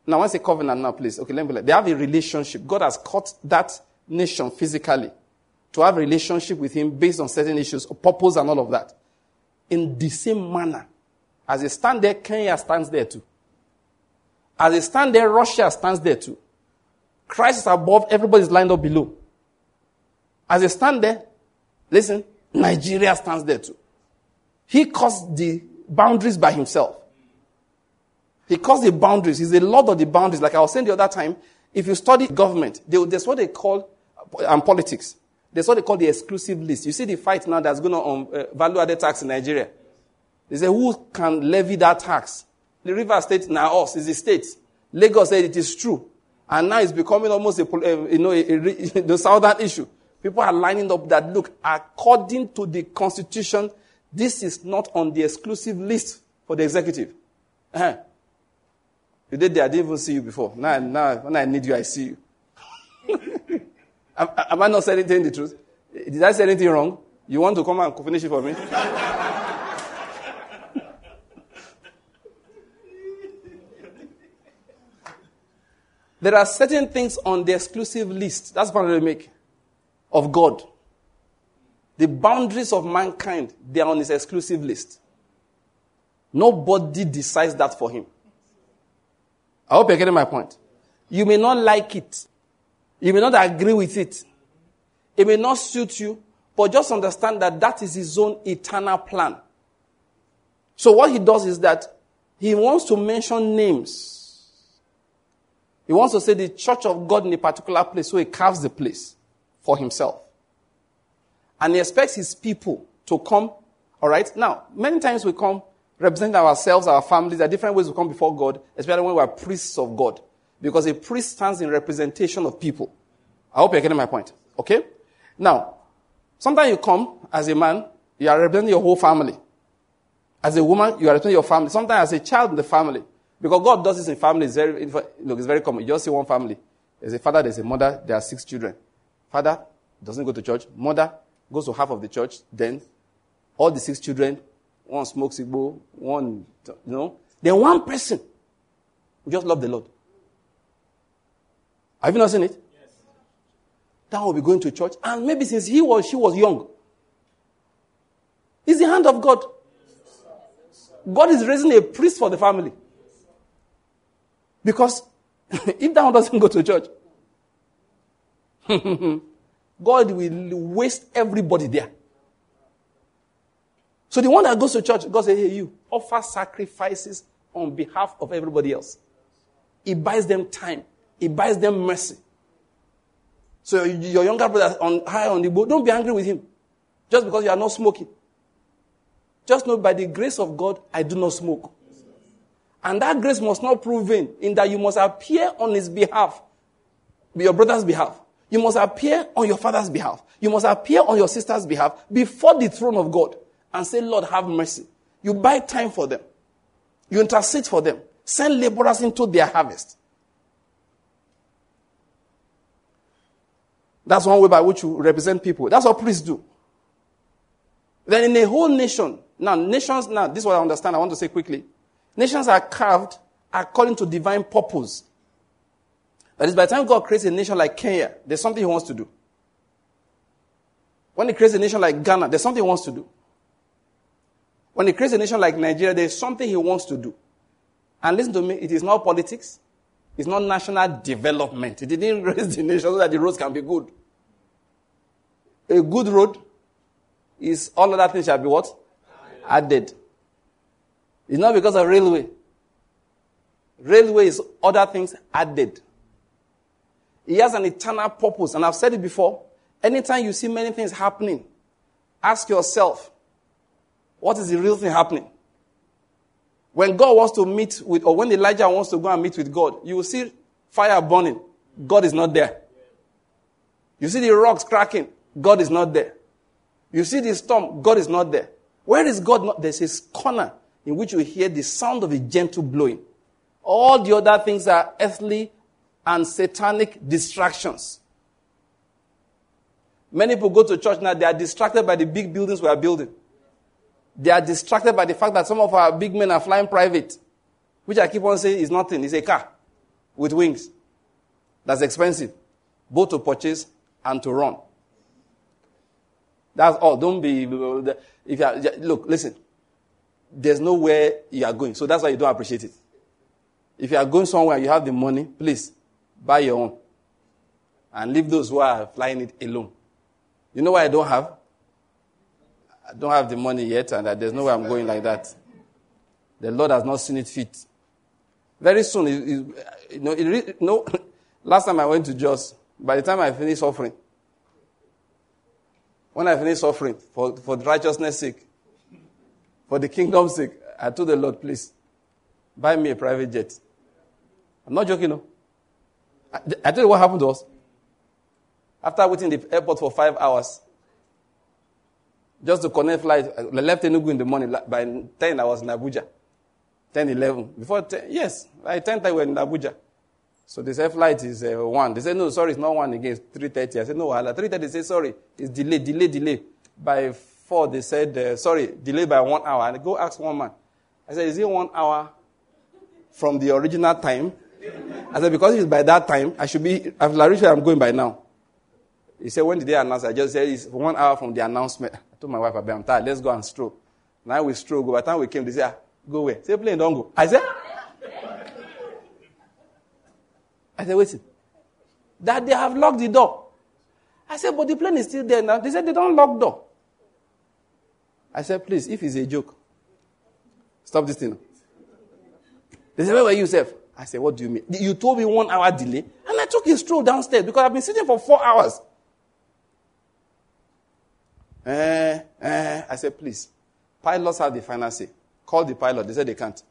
Now, I say covenant now, please, okay, let me they have a relationship. God has cut that nation physically to have a relationship with him based on certain issues, purpose and all of that. In the same manner. As they stand there, Kenya stands there too. As they stand there, Russia stands there too. Christ is above, everybody is lined up below. As they stand there, listen, Nigeria stands there too. He caused the boundaries by himself. He caused the boundaries. He's the Lord of the boundaries. Like I was saying the other time, If you study government, they, there's what they call, and politics, that's what they call the exclusive list. You see the fight now that's going on uh, value added tax in Nigeria. They say, who can levy that tax? The River State, now us, is the state. Lagos said it is true. And now it's becoming almost a, uh, you know, a, a, the southern issue. People are lining up that, look, according to the constitution, this is not on the exclusive list for the executive. Uh-huh. You did there, I didn't even see you before. Now, now when I need you, I see you. am, am, I not saying anything the truth? Did I say anything wrong? You want to come and finish it for me? there are certain things on the exclusive list. That's what I make of God. The boundaries of mankind, they are on his exclusive list. Nobody decides that for him. I hope you're getting my point. You may not like it. You may not agree with it. It may not suit you, but just understand that that is his own eternal plan. So what he does is that he wants to mention names. He wants to say the church of God in a particular place, so he carves the place for himself. And he expects his people to come, all right? Now, many times we come representing ourselves, our families. There are different ways we come before God, especially when we are priests of God. Because a priest stands in representation of people. I hope you're getting my point. Okay? Now, sometimes you come as a man, you are representing your whole family. As a woman, you are representing your family. Sometimes as a child in the family. Because God does this in families. Very, look, it's very common. You just see one family. There's a father, there's a mother, there are six children. Father doesn't go to church. Mother goes to half of the church. Then all the six children one smokes Igbo, one, you know. Then one person who just love the Lord. Have you not seen it? Yes. That will be going to church. And maybe since he was, she was young. It's the hand of God. God is raising a priest for the family. Because if that one doesn't go to church, God will waste everybody there. So the one that goes to church, God says, hey, you, offer sacrifices on behalf of everybody else. He buys them time. He buys them mercy. So your younger brother on high on the boat, don't be angry with him. Just because you are not smoking. Just know by the grace of God, I do not smoke. And that grace must not prove in, in that you must appear on his behalf, your brother's behalf. You must appear on your father's behalf. You must appear on your sister's behalf before the throne of God and say, Lord, have mercy. You buy time for them. You intercede for them. Send laborers into their harvest. That's one way by which you represent people. That's what priests do. Then in a whole nation, now nations, now this is what I understand, I want to say quickly. Nations are carved according to divine purpose. That is, by the time God creates a nation like Kenya, there's something He wants to do. When He creates a nation like Ghana, there's something He wants to do. When he creates a nation like Nigeria, there's something he wants to do. And listen to me, it is not politics. It's not national development. He didn't raise the nation so that the roads can be good. A good road is all other things shall be what? Added. It's not because of railway. Railway is other things added. He has an eternal purpose. And I've said it before. Anytime you see many things happening, ask yourself, what is the real thing happening? When God wants to meet with, or when Elijah wants to go and meet with God, you will see fire burning. God is not there. You see the rocks cracking. God is not there. You see the storm. God is not there. Where is God? Not? There's a corner in which you hear the sound of a gentle blowing. All the other things are earthly and satanic distractions. Many people go to church now, they are distracted by the big buildings we are building. They are distracted by the fact that some of our big men are flying private, which I keep on saying is nothing. It's a car with wings. That's expensive, both to purchase and to run. That's all. Don't be, if you are, look, listen. There's nowhere you are going. So that's why you don't appreciate it. If you are going somewhere, you have the money, please buy your own. And leave those who are flying it alone. You know why I don't have? I don't have the money yet, and there's no way I'm going like that. The Lord has not seen it fit. Very soon, you know, it, no, Last time I went to Jos, by the time I finished offering, when I finished offering for, for righteousness' sake, for the kingdom's sake, I told the Lord, please, buy me a private jet. I'm not joking, no. I, tell you what happened to us. After waiting in the airport for five hours, just to connect flight, I left Enugu in the morning. By 10, I was in Abuja. 10, 11. Before 10, yes, by 10, I were in Abuja. So they said flight is uh, 1. They said, no, sorry, it's not 1 again, it's 3.30. I said, no, 3.30, they said, sorry, it's delay, delay, delay. By 4, they said, uh, sorry, delay by one hour. And I go ask one man. I said, is it one hour from the original time? I said, because it's by that time, I should be, I've reached where I'm going by now. He said, when did they announce? I just said, it's one hour from the announcement. I told my wife, I'm tired, let's go and stroll. Now we stroll. By the time we came, they said, ah, go away. Say, plane, don't go. I said, I said, wait. That they have locked the door. I said, but the plane is still there now. They said they don't lock door. I said, please, if it's a joke, stop this thing. They said, where were you, Seth? I said, what do you mean? You told me one hour delay, and I took a stroll downstairs because I've been sitting for four hours. Eh, eh. I said, please. Pilots have the final say. Call the pilot. They said they can't.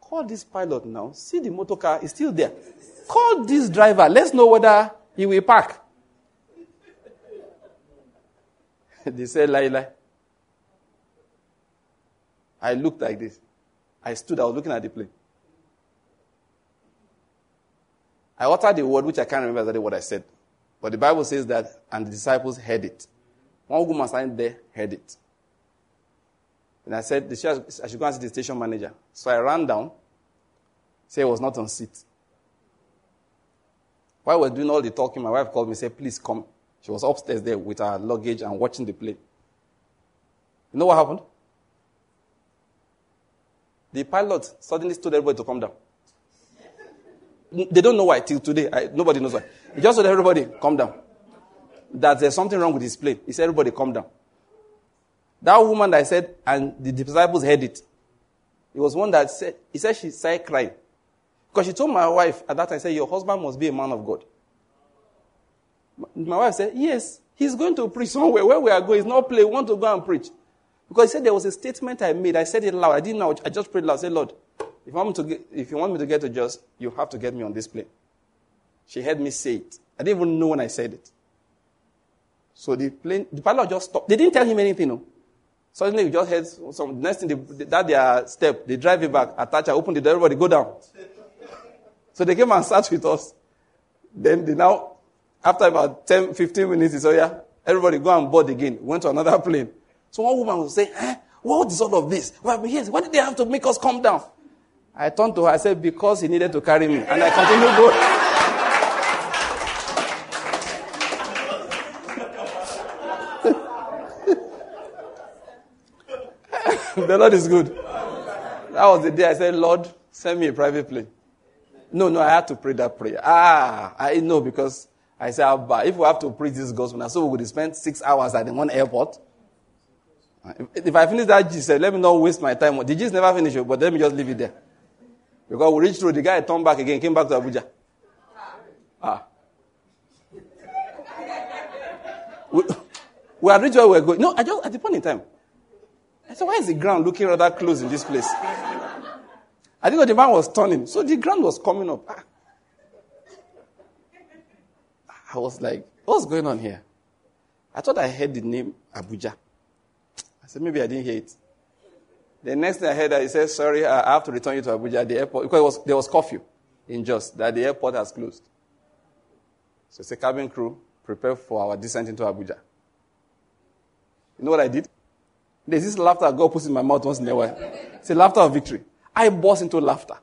Call this pilot now. See the motor car is still there. Call this driver. Let's know whether he will park. they said, lie. I looked like this. I stood, I was looking at the plane. I uttered the word which I can't remember exactly what I said. But the Bible says that, and the disciples heard it. One woman standing there heard it. And I said, I should go and see the station manager. So I ran down Say he was not on seat. While we were doing all the talking, my wife called me and said, Please come. She was upstairs there with her luggage and watching the plane. You know what happened? The pilot suddenly told everybody to come down. They don't know why till today. I, nobody knows why. He just told everybody, calm down. That there's something wrong with his plane. He said, everybody calm down. That woman that I said, and the disciples heard it. It was one that said, he said she started crying. Because she told my wife at that time, said, Your husband must be a man of God. My wife said, Yes, he's going to preach somewhere. Where we are going, it's not play. We want to go and preach. Because he said there was a statement I made. I said it loud. I didn't know. I just prayed loud. I said, Lord, if me to get, if you want me to get to Jos, you have to get me on this plane. She heard me say it. I didn't even know when I said it. So the plane, the pilot just stopped. They didn't tell him anything. No. Suddenly we just heard some, next thing, they, that their step, they drive it back, attach, I open the door, everybody go down. So they came and sat with us. Then they now, after about 10, 15 minutes, they said, yeah, everybody go and board again. Went to another plane. So one woman was saying, eh, what is all of this? Well, yes, why did they have to make us come down? I turned to her, I said, because he needed to carry me. And I continued going. the Lord is good. That was the day I said, Lord, send me a private plane. No, no, I had to pray that prayer. Ah, I know because I said, if we have to preach this gospel now, so we would spend six hours at the one airport. If, I finish that Jesus, let me not waste my time. The Jesus never finish it, but let me just leave it there. Because we reached through, the guy turned back again, came back to Abuja. Ah. We, we had reached where we were going. No, I just, at the point in time, I said, why is the ground looking rather close in this place? I didn't the man was turning. So the ground was coming up. Ah. I was like, what's going on here? I thought I heard the name Abuja. I said, maybe I didn't hear it. The next thing I heard, I said, sorry, I have to return you to Abuja at the airport. Because was, there was curfew in Jos, that the airport has closed. So it's a cabin crew, prepare for our descent into Abuja. You know what I did? There's this laughter God puts in my mouth once in a while. It's a laughter of victory. I burst into laughter.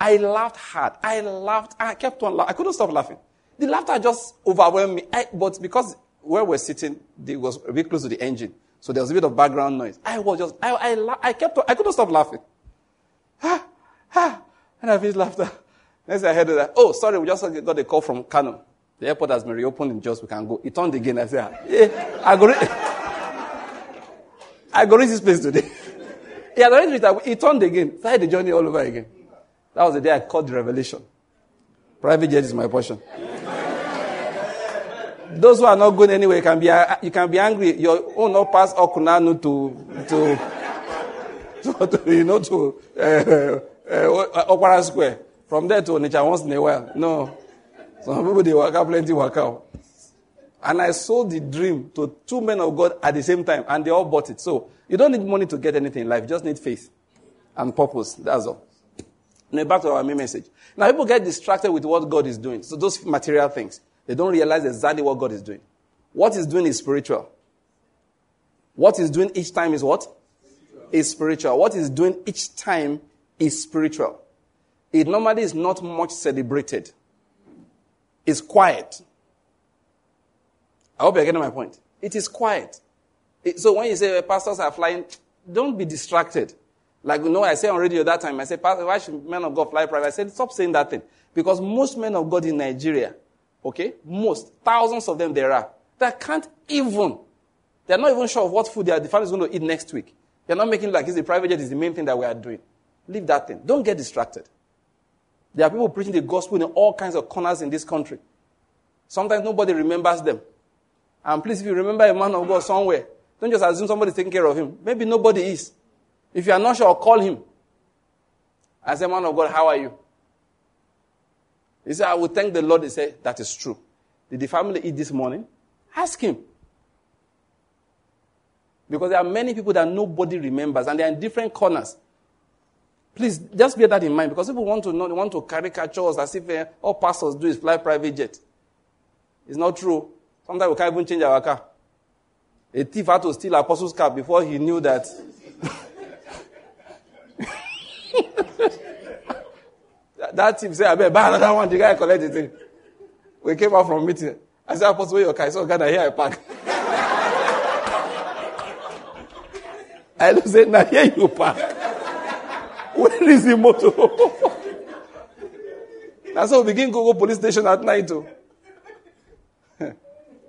I laughed hard. I laughed. I kept on laughing. I couldn't stop laughing. The laughter just overwhelmed me. I, but because where we're sitting, it was a bit close to the engine. So there was a bit of background noise. I was just, I, I, I kept I couldn't stop laughing. Ah, ah, and I finished laughter. Next I heard that, oh, sorry, we just got a call from Kano. The airport has been reopened in just, we can go. It turned again. I said, yeah, I it. I got reach this place today. He had already written, he turned again, I started the journey all over again. That was the day I caught the revelation. Private jet is my portion. Those who are not going anywhere can be you can be angry. Your own not pass Okunanu to to, to, to you know to uh, uh, Square. From there to Onitsha once in a while. No. Some people they work out plenty work out. And I sold the dream to two men of God at the same time, and they all bought it. So you don't need money to get anything in life. You just need faith and purpose. That's all. Now back to our main message. Now people get distracted with what God is doing. So those material things. They don't realize exactly what God is doing. What He's doing is spiritual. What He's doing each time is what? Spiritual. Is spiritual. What He's doing each time is spiritual. It normally is not much celebrated. It's quiet. I hope you're getting my point. It is quiet. It, so when you say pastors are flying, don't be distracted. Like, you know, I say on radio that time, I said, why should men of God fly private? I said, stop saying that thing. Because most men of God in Nigeria, okay, most, thousands of them there are, that can't even, they're not even sure of what food their the family is going to eat next week. They're not making like it's the private jet is the main thing that we are doing. Leave that thing. Don't get distracted. There are people preaching the gospel in all kinds of corners in this country. Sometimes nobody remembers them. And please, if you remember a man of God somewhere, don't just assume somebody's taking care of him. Maybe nobody is. If you are not sure, call him. I say, man of God, how are you? He said, I will thank the Lord. He said, that is true. Did the family eat this morning? Ask him. Because there are many people that nobody remembers and they are in different corners. Please, just bear that in mind because people want to know, they want to caricature us as if uh, all pastors do is fly private jet. It's not true. Sometimes we can't even change our car. A thief had to steal apostle's car before he knew that. that thief said, I better buy another one. The guy collected it. We came out from meeting. I said, Apostle, where your car? I said, God, here I park. I said, now here you park. Where is the motor? That's how we begin to go police station at night too.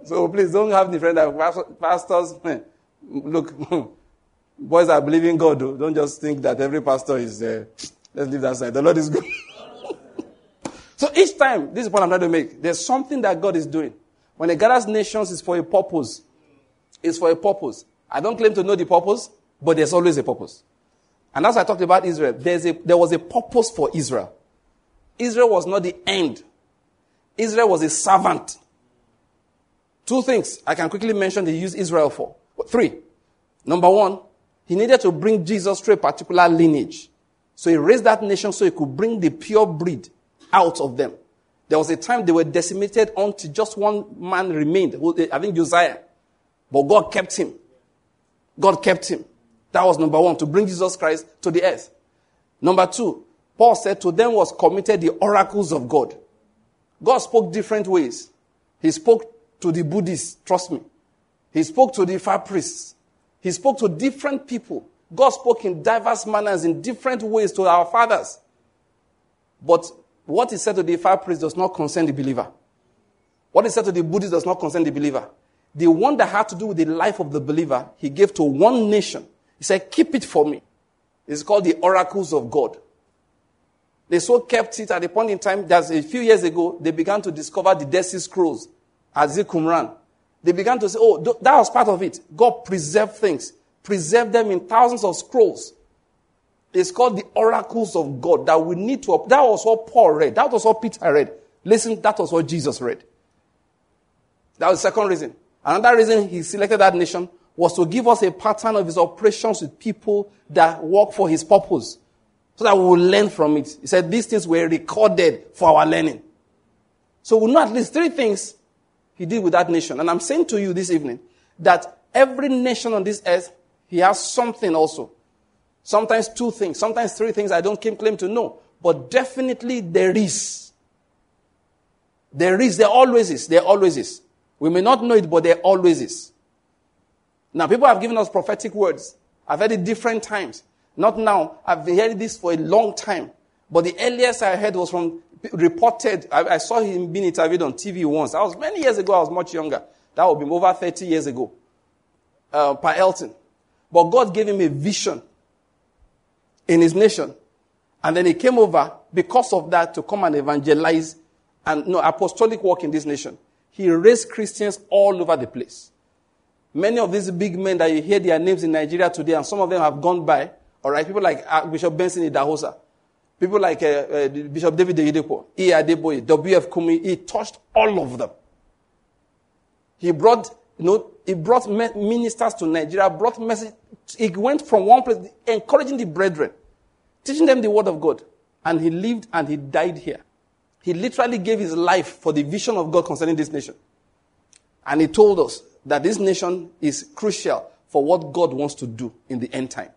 So please don't have the friend that pastors, look, boys are believing God. Though. Don't just think that every pastor is, uh, let's leave that side. The Lord is good. So each time, this is what I'm trying to make. There's something that God is doing. When He gathers nations, it's for a purpose. It's for a purpose. I don't claim to know the purpose, but there's always a purpose. And as I talked about Israel, there's a, there was a purpose for Israel. Israel was not the end. Israel was a servant. Two things I can quickly mention they use Israel for. Three. Number one, he needed to bring Jesus to a particular lineage. So he raised that nation so he could bring the pure breed out of them. There was a time they were decimated until just one man remained. I think Josiah. But God kept him. God kept him. That was number one, to bring Jesus Christ to the earth. Number two, Paul said to them was committed the oracles of God. God spoke different ways. He spoke to the Buddhists, trust me. He spoke to the far priests. He spoke to different people. God spoke in diverse manners, in different ways to our fathers. But what he said to the fire priest does not concern the believer. What is said to the Buddhist does not concern the believer. The one that had to do with the life of the believer, he gave to one nation. He said, Keep it for me. It's called the oracles of God. They so kept it at a point in time that a few years ago, they began to discover the Dead Sea Scrolls. As Qumran. They began to say, oh, that was part of it. God preserved things, preserved them in thousands of scrolls. It's called the oracles of God that we need to. That was what Paul read. That was what Peter read. Listen, that was what Jesus read. That was the second reason. Another reason he selected that nation was to give us a pattern of his operations with people that work for his purpose. So that we will learn from it. He said these things were recorded for our learning. So we know at least three things he did with that nation. And I'm saying to you this evening that every nation on this earth, he has something also. Sometimes two things, sometimes three things I don't claim to know. But definitely there is. There is, there always is, there always is. We may not know it, but there always is. Now, people have given us prophetic words. I've heard it different times. Not now. I've heard this for a long time. But the earliest I heard was from reported, I, I, saw him being interviewed on TV once. That was many years ago. I was much younger. That would be over 30 years ago. Uh, Elton. But God gave him a vision in his nation. And then he came over because of that to come and evangelize and no apostolic work in this nation. He raised Christians all over the place. Many of these big men that you hear their names in Nigeria today, and some of them have gone by, all right, people like uh, Bishop Benson Idahosa, people like uh, uh, Bishop David Oyedepo, E. Adeboye, W.F. Kumuyi, he touched all of them. He brought, you know, he brought ministers to Nigeria, brought message. He went from one place, encouraging the brethren, teaching them the word of God. And he lived and he died here. He literally gave his life for the vision of God concerning this nation. And he told us that this nation is crucial for what God wants to do in the end time.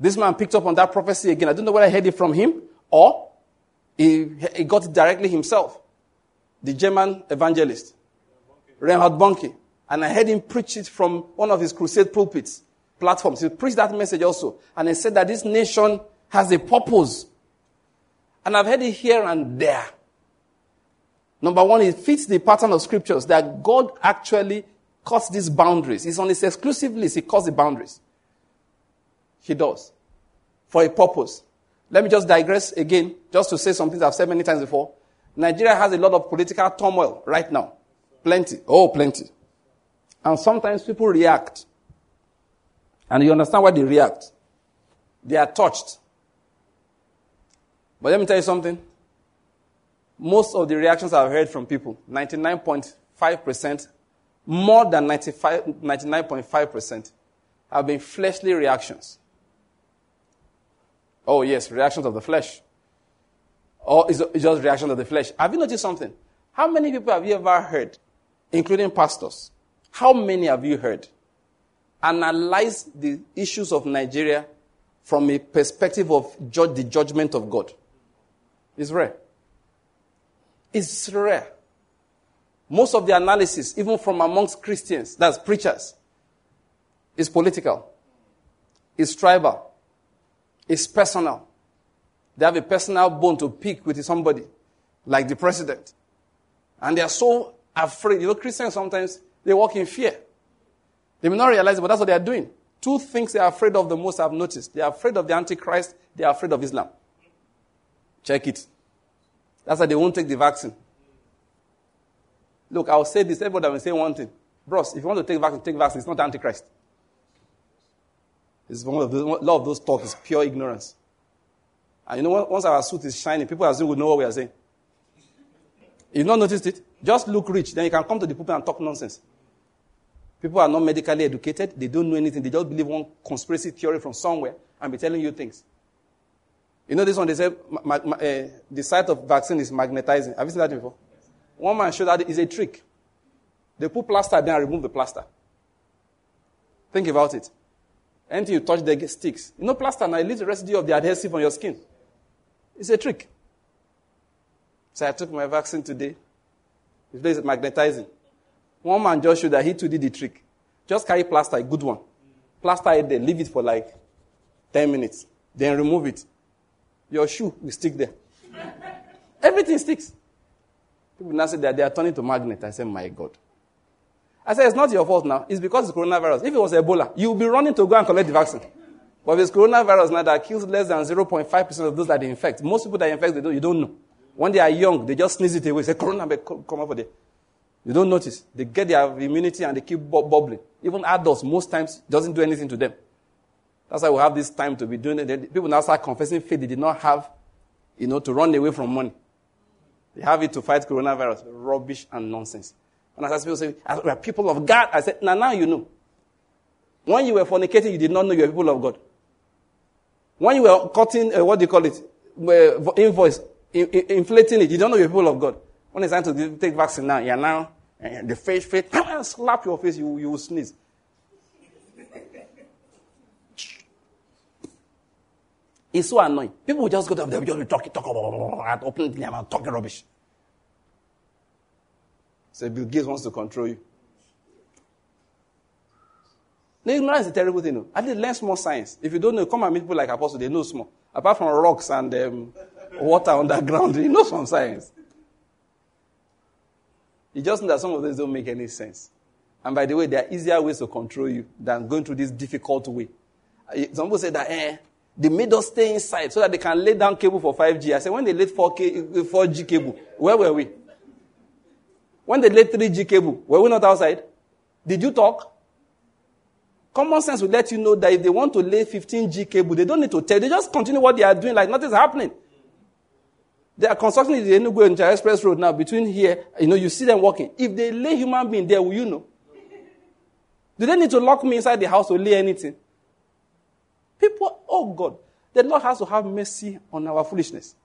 This man picked up on that prophecy again. I don't know whether I heard it from him or he, he got it directly himself. The German evangelist, Reinhard Bonnke. And I heard him preach it from one of his crusade pulpits, platforms. He preached that message also. And he said that this nation has a purpose. And I've heard it here and there. Number one, it fits the pattern of scriptures that God actually cuts these boundaries. It's on his exclusive list, he cuts the boundaries. He does. For a purpose. Let me just digress again, just to say something I've said many times before. Nigeria has a lot of political turmoil right now. Plenty. Oh, plenty. And sometimes people react. And you understand why they react. They are touched. But let me tell you something. Most of the reactions I've heard from people, 99.5%, more than 95, 99.5%, have been fleshly reactions. Oh, yes, reactions of the flesh. Or is it just reactions of the flesh? Have you noticed something? How many people have you ever heard, including pastors? How many have you heard analyze the issues of Nigeria from a perspective of judge, the judgment of God? It's rare. It's rare. Most of the analysis, even from amongst Christians, that's preachers, is political, is tribal, is personal. They have a personal bone to pick with somebody, like the president. And they are so afraid. You know, Christians sometimes, they walk in fear. They may not realize it, but that's what they are doing. Two things they are afraid of the most I've noticed. They are afraid of the Antichrist, they are afraid of Islam. Check it. That's why they won't take the vaccine. Look, I'll say this, everybody will say one thing. Bros, if you want to take vaccine, take vaccine. It's not Antichrist. It's one of those, a lot of those talk is pure ignorance. And you know, once our suit is shining, people assume we know what we are saying. You've not noticed it? Just look rich, then you can come to the pulpit and talk nonsense. People are not medically educated, they don't know anything, they just believe one conspiracy theory from somewhere and be telling you things. You know this one, they say ma- ma- uh, the site of vaccine is magnetizing. Have you seen that before? One man showed that it's a trick. They put plaster there and remove the plaster. Think about it. Until you touch the sticks. You know, plaster now, it leaves the residue of the adhesive on your skin. It's a trick. So I took my vaccine today. This place is magnetizing. One man just showed that he too did the trick. Just carry plaster, a good one. Plaster it there, leave it for like 10 minutes. Then remove it. Your shoe will stick there. Everything sticks. People now say that they are turning to magnet. I say, my God. I said, it's not your fault now. It's because it's coronavirus. If it was Ebola, you'll be running to go and collect the vaccine. But it's coronavirus now that kills less than 0.5% of those that they infect, most people that infect, they don't, you don't know. When they are young, they just sneeze it away. Say, corona, come over there. You don't notice. They get their immunity and they keep bubbling. Even adults, most times, doesn't do anything to them. That's why we have this time to be doing it. People now start confessing faith they did not have, you know, to run away from money. They have it to fight coronavirus. Rubbish and nonsense. And as people say, we are people of God, I said, now, now you know. When you were fornicating, you did not know you were people of God. When you were cutting, uh, what do you call it, invoice, in, in, inflating it, you don't know you're people of God. When it's time to take vaccine now, you're now, uh, the face, face, slap your face, you, you will sneeze. It's so annoying. People just go to be talking, talk, talk, opening their mouth, talking rubbish. So Bill Gates wants to control you. The ignorance is a terrible thing. At least learn small science. If you don't know, come and meet people like Apostle, they know small. Apart from rocks and um, water underground, you know some science. You just know that some of these don't make any sense. And by the way, there are easier ways to control you than going through this difficult way. Some people say that, eh, They made us stay inside so that they can lay down cable for 5G. I said, when they laid 4K, 4G cable, where were we? When they laid 3G cable, were we not outside? Did you talk? Common sense will let you know that if they want to lay 15G cable, they don't need to tell. They just continue what they are doing like nothing's happening. They are constructing the Enugu and Express Road now between here. You know, you see them walking. If they lay human being there, will you know? Do they need to lock me inside the house to lay anything? People, oh God, the Lord has to have mercy on our foolishness.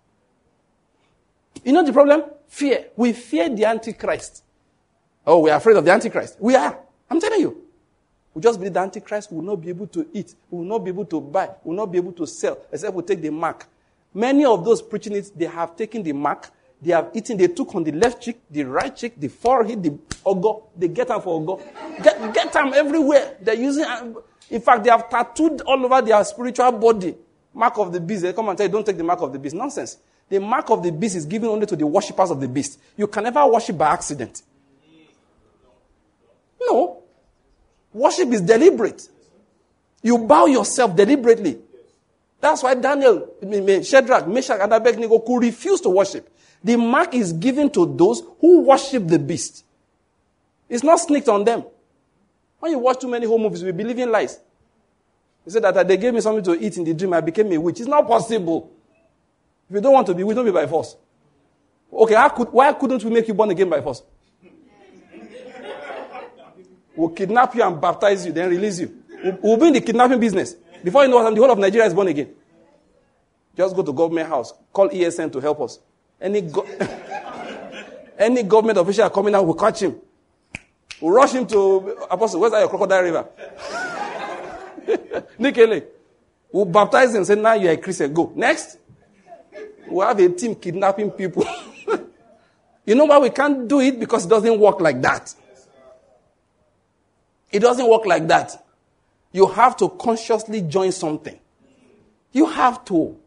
You know the problem? Fear. We fear the Antichrist. Oh, we are afraid of the Antichrist. We are. I'm telling you. We just believe the Antichrist will not be able to eat, will not be able to buy, will not be able to sell, except we take the mark. Many of those preaching it, they have taken the mark, they have eaten, they took on the left cheek, the right cheek, the forehead, the ogo. They get them for ogo. Get, get them everywhere. They're using, in fact, they have tattooed all over their spiritual body. Mark of the beast. They come and tell you, don't take the mark of the beast. Nonsense. The mark of the beast is given only to the worshippers of the beast. You can never worship by accident. No. Worship is deliberate. You bow yourself deliberately. That's why Daniel, Shadrach, Meshach, and Abednego could refuse to worship. The mark is given to those who worship the beast. It's not sneaked on them. When you watch too many home movies, we believe in lies. He said that they gave me something to eat in the dream, I became a witch. It's not possible. If you don't want to be, we don't be by force. Okay, how could, why couldn't we make you born again by force? We'll kidnap you and baptize you, then release you. We'll, we'll be in the kidnapping business. Before you know what, the whole of Nigeria is born again. Just go to government house, call ESN to help us. Any, go- any government official coming out will catch him. We'll rush him to Apostle. Where's that your crocodile river? Nikele. We'll baptize him say, now you're a Christian. Go. Next. We'll have a team kidnapping people. you know why we can't do it? Because it doesn't work like that. It doesn't work like that. You have to consciously join something. You have to.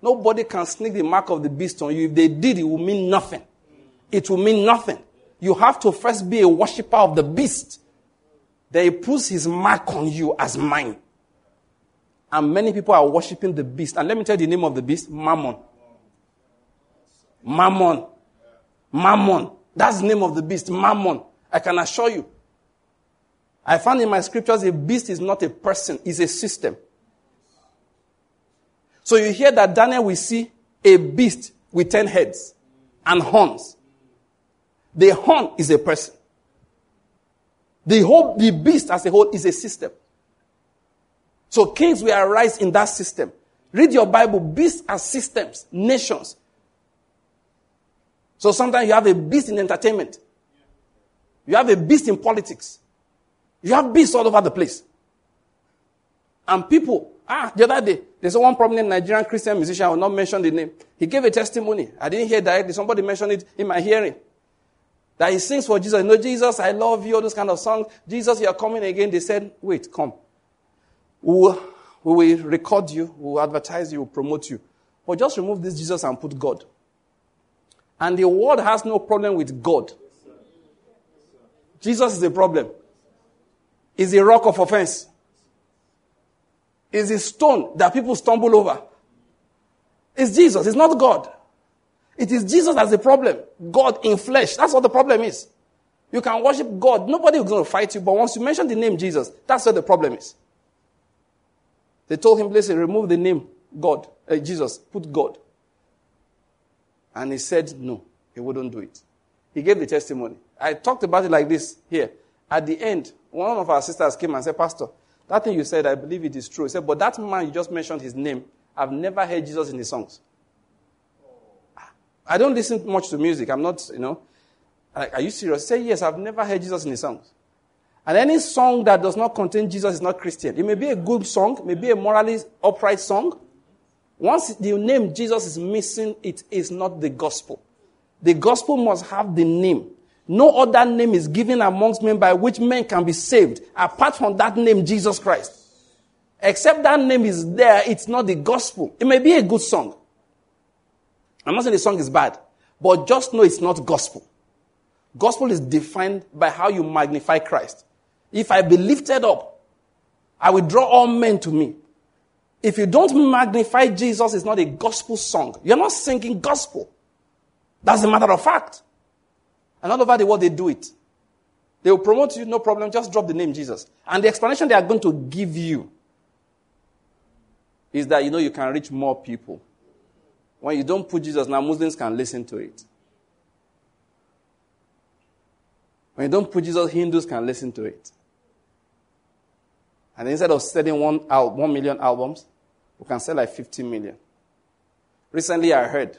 Nobody can sneak the mark of the beast on you. If they did, it will mean nothing. It will mean nothing. You have to first be a worshiper of the beast. Then he puts his mark on you as mine. And many people are worshiping the beast. And let me tell you the name of the beast Mammon. Mammon. Mammon. That's the name of the beast, Mammon. I can assure you. I found in my scriptures a beast is not a person, it's a system. So you hear that Daniel will see a beast with ten heads and horns. The horn is a person. The whole, the beast as a whole is a system. So kings will arise in that system. Read your Bible. Beasts are systems, nations. So sometimes you have a beast in entertainment. You have a beast in politics. You have beasts all over the place. And people, ah, the other day, there's one prominent Nigerian Christian musician, I will not mention the name. He gave a testimony. I didn't hear directly. Somebody mentioned it in my hearing. That he sings for Jesus. You know, Jesus, I love you, all those kind of songs. Jesus, you are coming again. They said, wait, come. We will, we will record you, we will advertise you, we will promote you. But just remove this Jesus and put God. And the world has no problem with God. Jesus is the problem. Is a rock of offense. Is a stone that people stumble over. It's Jesus, it's not God. It is Jesus that's the problem. God in flesh. That's what the problem is. You can worship God. Nobody is going to fight you, but once you mention the name Jesus, that's where the problem is. They told him, listen, remove the name God, uh, Jesus, put God. And he said, no, he wouldn't do it. He gave the testimony. I talked about it like this here. At the end, one of our sisters came and said, Pastor, that thing you said, I believe it is true. He said, but that man you just mentioned his name, I've never heard Jesus in his songs. Ah, I don't listen much to music. I'm not, you know. Are you serious? Say yes, I've never heard Jesus in his songs. And any song that does not contain Jesus is not Christian. It may be a good song, may be a morally upright song. Once the name Jesus is missing, it is not the gospel. The gospel must have the name. No other name is given amongst men by which men can be saved apart from that name, Jesus Christ. Except that name is there, it's not the gospel. It may be a good song. I'm not saying the song is bad, but just know it's not gospel. Gospel is defined by how you magnify Christ. If I be lifted up, I will draw all men to me. If you don't magnify Jesus, it's not a gospel song. You're not singing gospel. That's a matter of fact. And all over the world, they do it. They will promote you, no problem, just drop the name Jesus. And the explanation they are going to give you is that, you know, you can reach more people. When you don't put Jesus, now Muslims can listen to it. When you don't put Jesus, Hindus can listen to it. And instead of selling one, al- one million albums, we can sell like 50 million. Recently, I heard.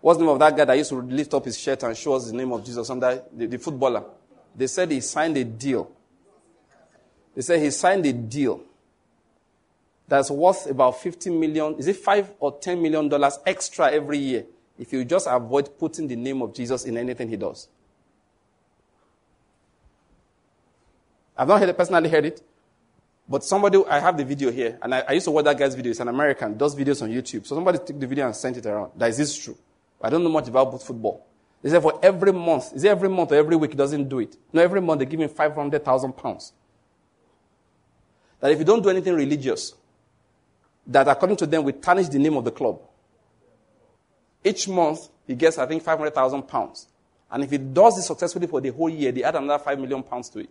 What's the name of that guy that used to lift up his shirt and show us the name of Jesus? Under the, the footballer. They said he signed a deal. They said he signed a deal that's worth about 50 million. Is it 5 or 10 million dollars extra every year if you just avoid putting the name of Jesus in anything he does? I've not heard, personally heard it, but somebody, I have the video here, and I, I used to watch that guy's video. It's an American, does videos on YouTube. So somebody took the video and sent it around. That is this true? I don't know much about football. They said for every month, is it every month or every week he doesn't do it? No, every month they give him 500,000 pounds. That if you don't do anything religious, that according to them will tarnish the name of the club. Each month he gets, I think, 500,000 pounds. And if he does this successfully for the whole year, they add another 5 million pounds to it.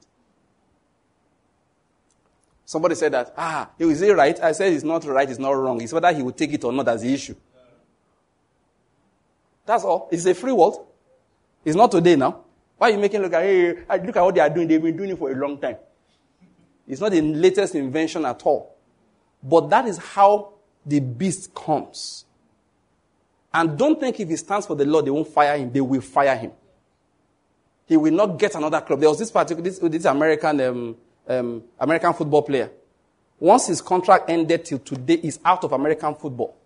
Somebody said that, ah, is it right? I said it's not right, it's not wrong. It's whether he will take it or not as the issue. That's all. It's a free world. It's not today now. Why are you making look at, hey, look at what they are doing? They've been doing it for a long time. It's not the latest invention at all. But that is how the beast comes. And don't think if he stands for the Lord, they won't fire him. They will fire him. He will not get another club. There was this particular, this, this American um, um, American football player. Once his contract ended till today, he's out of American football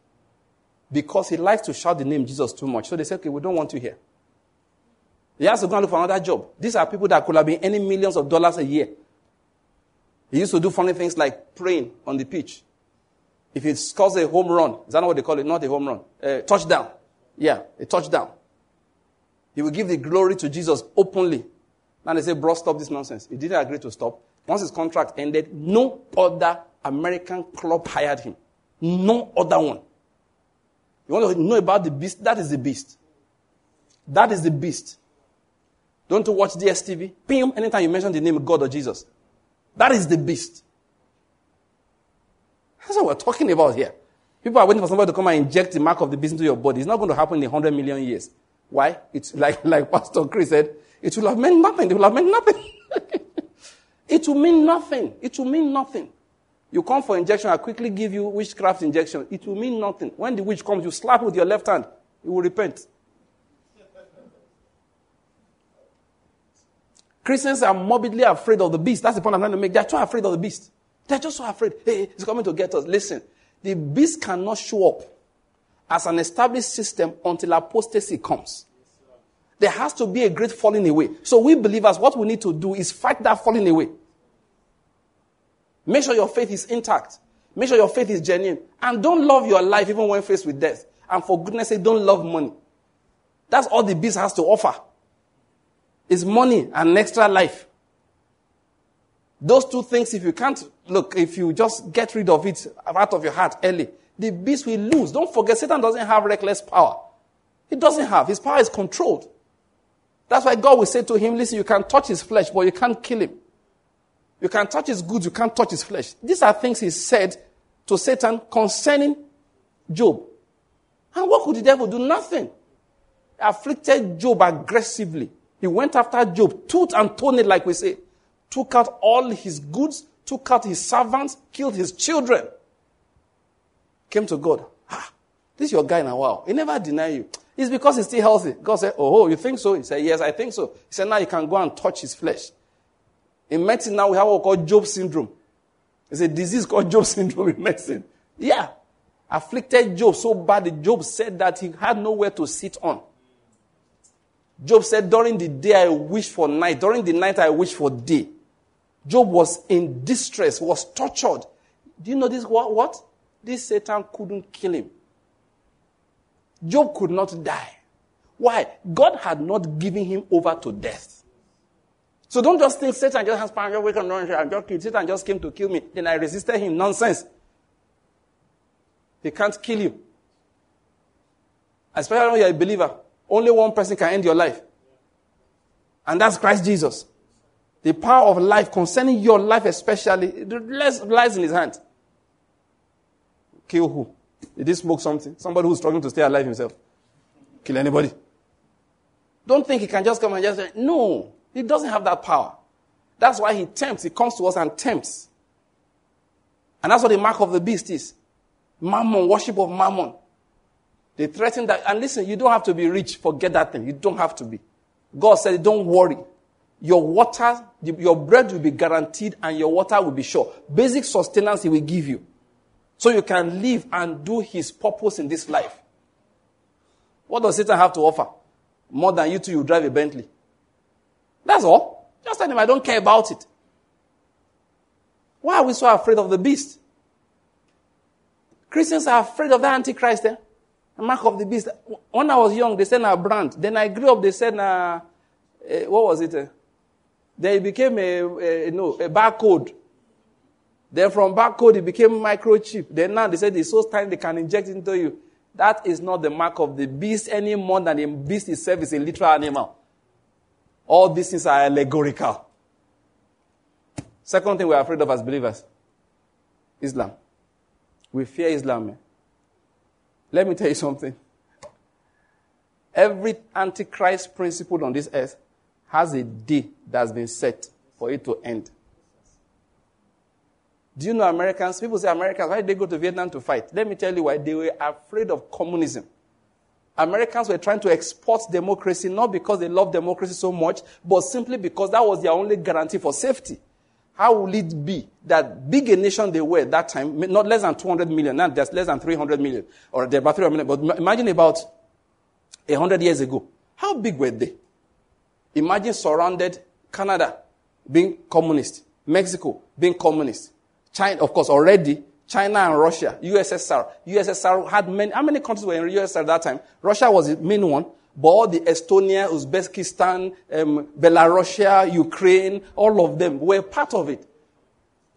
because he likes to shout the name Jesus too much. So they said, okay, we don't want you here. He has to go and look for another job. These are people that could have been earning millions of dollars a year. He used to do funny things like praying on the pitch. If he scores a home run, is that what they call it? Not a home run. A touchdown. Yeah, a touchdown. He will give the glory to Jesus openly. Now they say, bro, stop this nonsense. He didn't agree to stop. Once his contract ended, no other American club hired him. No other one. You want to know about the beast? That is the beast. That is the beast. Don't you watch DSTV? Pim, anytime you mention the name of God or Jesus. That is the beast. That's what we're talking about here. People are waiting for somebody to come and inject the mark of the beast into your body. It's not going to happen in 100 million years. Why? It's like, like Pastor Chris said, it will have meant nothing. It will have meant nothing. It will mean nothing. It will mean nothing. You come for injection, I quickly give you witchcraft injection. It will mean nothing. When the witch comes, you slap with your left hand. You will repent. Christians are morbidly afraid of the beast. That's the point I'm trying to make. They're too afraid of the beast. They're just so afraid. Hey, it's coming to get us. Listen, the beast cannot show up as an established system until apostasy comes. There has to be a great falling away. So we believers, what we need to do is fight that falling away. Make sure your faith is intact. Make sure your faith is genuine. And don't love your life even when faced with death. And for goodness sake, don't love money. That's all the beast has to offer. Is money and extra life. Those two things, if you can't, look, if you just get rid of it out of your heart early, the beast will lose. Don't forget, Satan doesn't have reckless power. He doesn't have. His power is controlled. That's why God will say to him, listen, you can touch his flesh, but you can't kill him. You can touch his goods, you can't touch his flesh. These are things he said to Satan concerning Job. And what could the devil do? Nothing. He afflicted Job aggressively. He went after Job, tooth and toenail, like we say. Took out all his goods, took out his servants, killed his children. Came to God. Ah, this is your guy now. Wow. He never denied you. It's because he's still healthy. God said, Oh, you think so? He said, Yes, I think so. He said, Now you can go and touch his flesh. In medicine, now we have what we call Job syndrome. It's a disease called Job syndrome in medicine. Yeah. Afflicted Job so bad that Job said that he had nowhere to sit on. Job said, During the day I wish for night, during the night I wish for day. Job was in distress, was tortured. Do you know this? What? what? This Satan couldn't kill him. Job could not die. Why? God had not given him over to death. So don't just think Satan just has power, just wake up and just kill. Satan just came to kill me. Then I resisted him. Nonsense. He can't kill you. Especially when you're a believer. Only one person can end your life. And that's Christ Jesus. The power of life concerning your life, especially, lies in his hand. Kill who? Did he smoke something? Somebody who's struggling to stay alive himself. Kill anybody. Don't think he can just come and just say, no, he doesn't have that power. That's why he tempts. He comes to us and tempts. And that's what the mark of the beast is. Mammon, worship of mammon. They threaten that. And listen, you don't have to be rich. Forget that thing. You don't have to be. God said, don't worry. Your water, your bread will be guaranteed and your water will be sure. Basic sustenance he will give you. So you can live and do his purpose in this life. What does Satan have to offer? More than you two, you drive a Bentley. That's all. Just tell him I don't care about it. Why are we so afraid of the beast? Christians are afraid of the Antichrist. Eh? The mark of the beast. When I was young, they said a brand. Then I grew up, they said, uh, what was it? Uh, then it became a, a, no, a barcode. Then from barcode, it became microchip. Then now they said it's so tiny they can inject into you. That is not the mark of the beast any more than the beast itself is a literal animal. All these things are allegorical. Second thing we're afraid of as believers Islam. We fear Islam. Man. Let me tell you something. Every antichrist principle on this earth has a day that's been set for it to end. Do you know Americans? People say Americans, why did they go to Vietnam to fight? Let me tell you why. They were afraid of communism. Americans were trying to export democracy not because they love democracy so much, but simply because that was their only guarantee for safety. How will it be that big a nation they were at that time, not less than 200 million, now there's less than 300 million, or they're about 300 million, but imagine about 100 years ago. How big were they? Imagine surrounded Canada being communist, Mexico being communist, China, of course, already China and Russia, USSR. USSR had many, how many countries were in USSR at that time? Russia was the main one, but all the Estonia, Uzbekistan, um, Belarusia, Ukraine, all of them were part of it.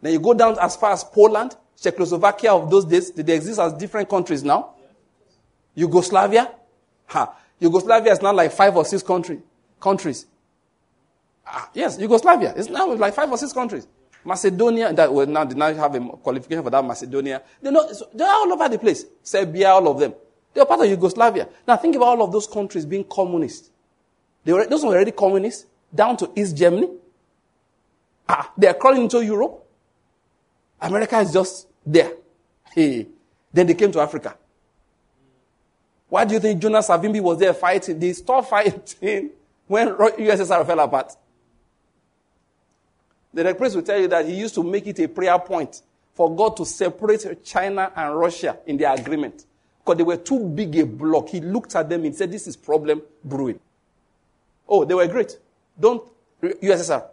Then you go down as far as Poland, Czechoslovakia of those days, they exist as different countries now. Yugoslavia, ha, Yugoslavia is now like five or six country, countries. Ah, yes, Yugoslavia is now like five or six countries. Macedonia, that will now did not have a qualification for that Macedonia. They know, they're all over the place. Serbia, all of them. They are part of Yugoslavia. Now think about all of those countries being communist. They were, those were already communist, down to East Germany. Ah, they are crawling into Europe. America is just there. Hey. Then they came to Africa. Why do you think Jonas Savimbi was there fighting? They stopped fighting when USSR fell apart. The priest will tell you that he used to make it a prayer point for God to separate China and Russia in their agreement. Because they were too big a block. He looked at them and said, This is problem brewing. Oh, they were great. Don't, USSR.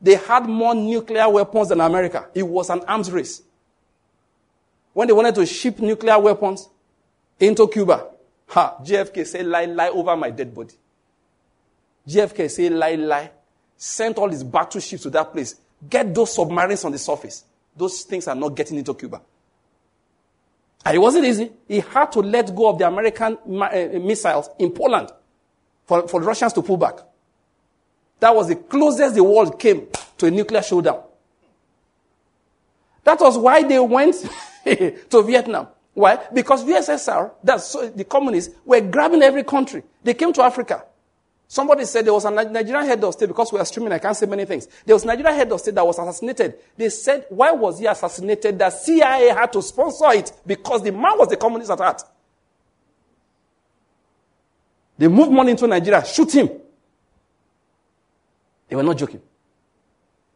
They had more nuclear weapons than America. It was an arms race. When they wanted to ship nuclear weapons into Cuba, ha, JFK said, lie, lie over my dead body. JFK said, lie, lie sent all his battleships to that place. Get those submarines on the surface. Those things are not getting into Cuba. And it wasn't easy. He had to let go of the American uh, missiles in Poland for, for the Russians to pull back. That was the closest the world came to a nuclear showdown. That was why they went to Vietnam. Why? Because USSR, that's the communists, were grabbing every country. They came to Africa. Somebody said there was a Nigerian head of state, because we are streaming, I can't say many things. There was a Nigerian head of state that was assassinated. They said, why was he assassinated? The CIA had to sponsor it because the man was the communist at heart. They moved money into Nigeria, shoot him. They were not joking.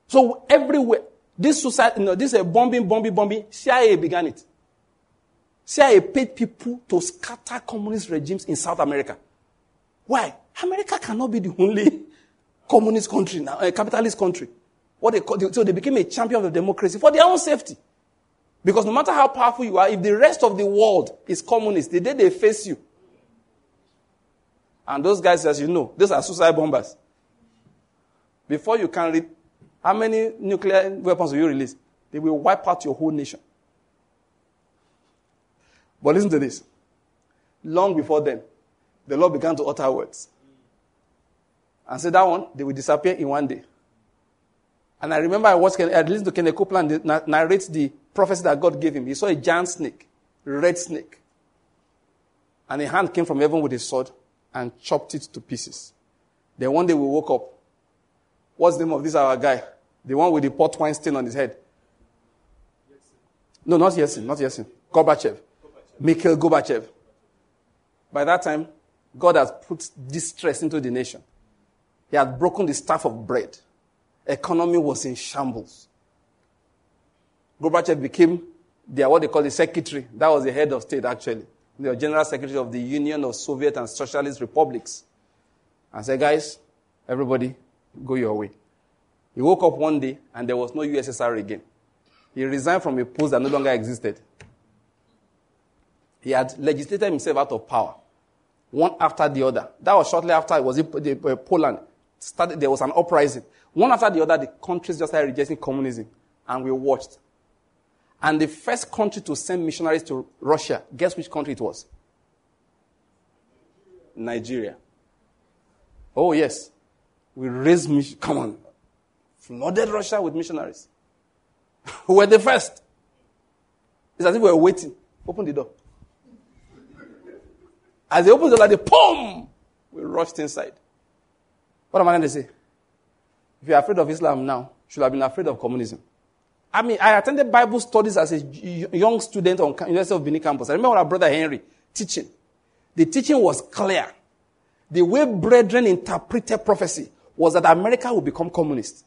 So everywhere, this suicide, you know, this is a bombing, bombing, bombing, CIA began it. CIA paid people to scatter communist regimes in South America. Why? America cannot be the only communist country now, a capitalist country. What they call, so they became a champion of democracy for their own safety. Because no matter how powerful you are, if the rest of the world is communist, the day they face you, and those guys, as you know, those are suicide bombers. Before you can read, how many nuclear weapons will you release? They will wipe out your whole nation. But listen to this. Long before then, the Lord began to utter words. And say that one, they will disappear in one day. And I remember I watched, I listened to Kenneth Copeland narrate the prophecy that God gave him. He saw a giant snake, red snake. And a hand came from heaven with a sword and chopped it to pieces. Then one day we woke up. What's the name of this our guy? The one with the port wine stain on his head. No, not Yeltsin, not Yeltsin. Gorbachev. Mikhail Gorbachev. By that time, God has put distress into the nation. He had broken the staff of bread. Economy was in shambles. Gorbachev became the, what they call the secretary. That was the head of state, actually. The general secretary of the Union of Soviet and Socialist Republics. And said, guys, everybody, go your way. He woke up one day and there was no USSR again. He resigned from a post that no longer existed. He had legislated himself out of power, one after the other. That was shortly after it was in uh, Poland. Started, there was an uprising. One after the other, the countries just started rejecting communism, and we watched. And the first country to send missionaries to Russia, guess which country it was? Nigeria. Oh, yes. We raised, come on, flooded Russia with missionaries. we were the first. It's as if we were waiting. Open the door. As they opened the door, they boom! We rushed inside. What am I going to say? If you're afraid of Islam now, should have been afraid of communism. I mean, I attended Bible studies as a young student on University of Benin campus. I remember our brother Henry teaching. The teaching was clear. The way brethren interpreted prophecy was that America would become communist.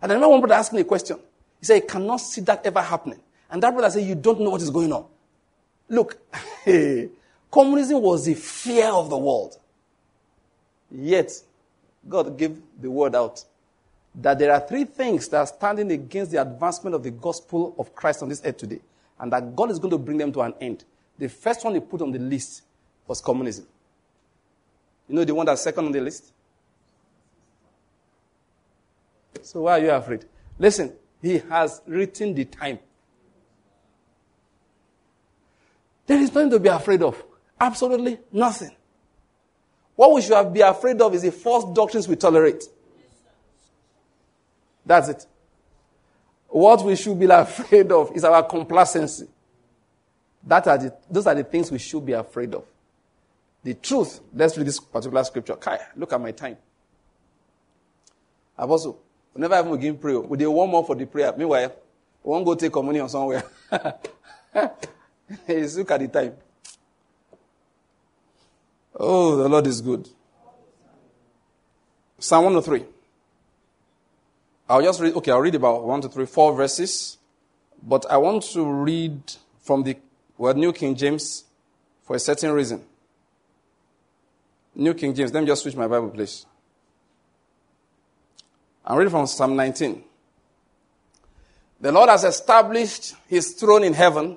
And I remember one brother asking a question. He said, he cannot see that ever happening. And that brother said, you don't know what is going on. Look, communism was the fear of the world. Yet, God gave the word out that there are three things that are standing against the advancement of the gospel of Christ on this earth today, and that God is going to bring them to an end. The first one he put on the list was communism. You know the one that's second on the list? So why are you afraid? Listen, he has written the time. There is nothing to be afraid of. Absolutely nothing. What we should be afraid of is the false doctrines we tolerate. That's it. What we should be afraid of is our complacency. That are the, those are the things we should be afraid of. The truth, let's read this particular scripture. Kai, look at my time. Apostle, whenever I begin prayer, we do one more for the prayer. Meanwhile, we won't go take communion somewhere. look at the time. Oh, the Lord is good. Psalm 103. I'll just read, okay, I'll read about one, two, three, four verses. But I want to read from the well, New King James for a certain reason. New King James. Let me just switch my Bible, please. I'm reading from Psalm 19. The Lord has established his throne in heaven,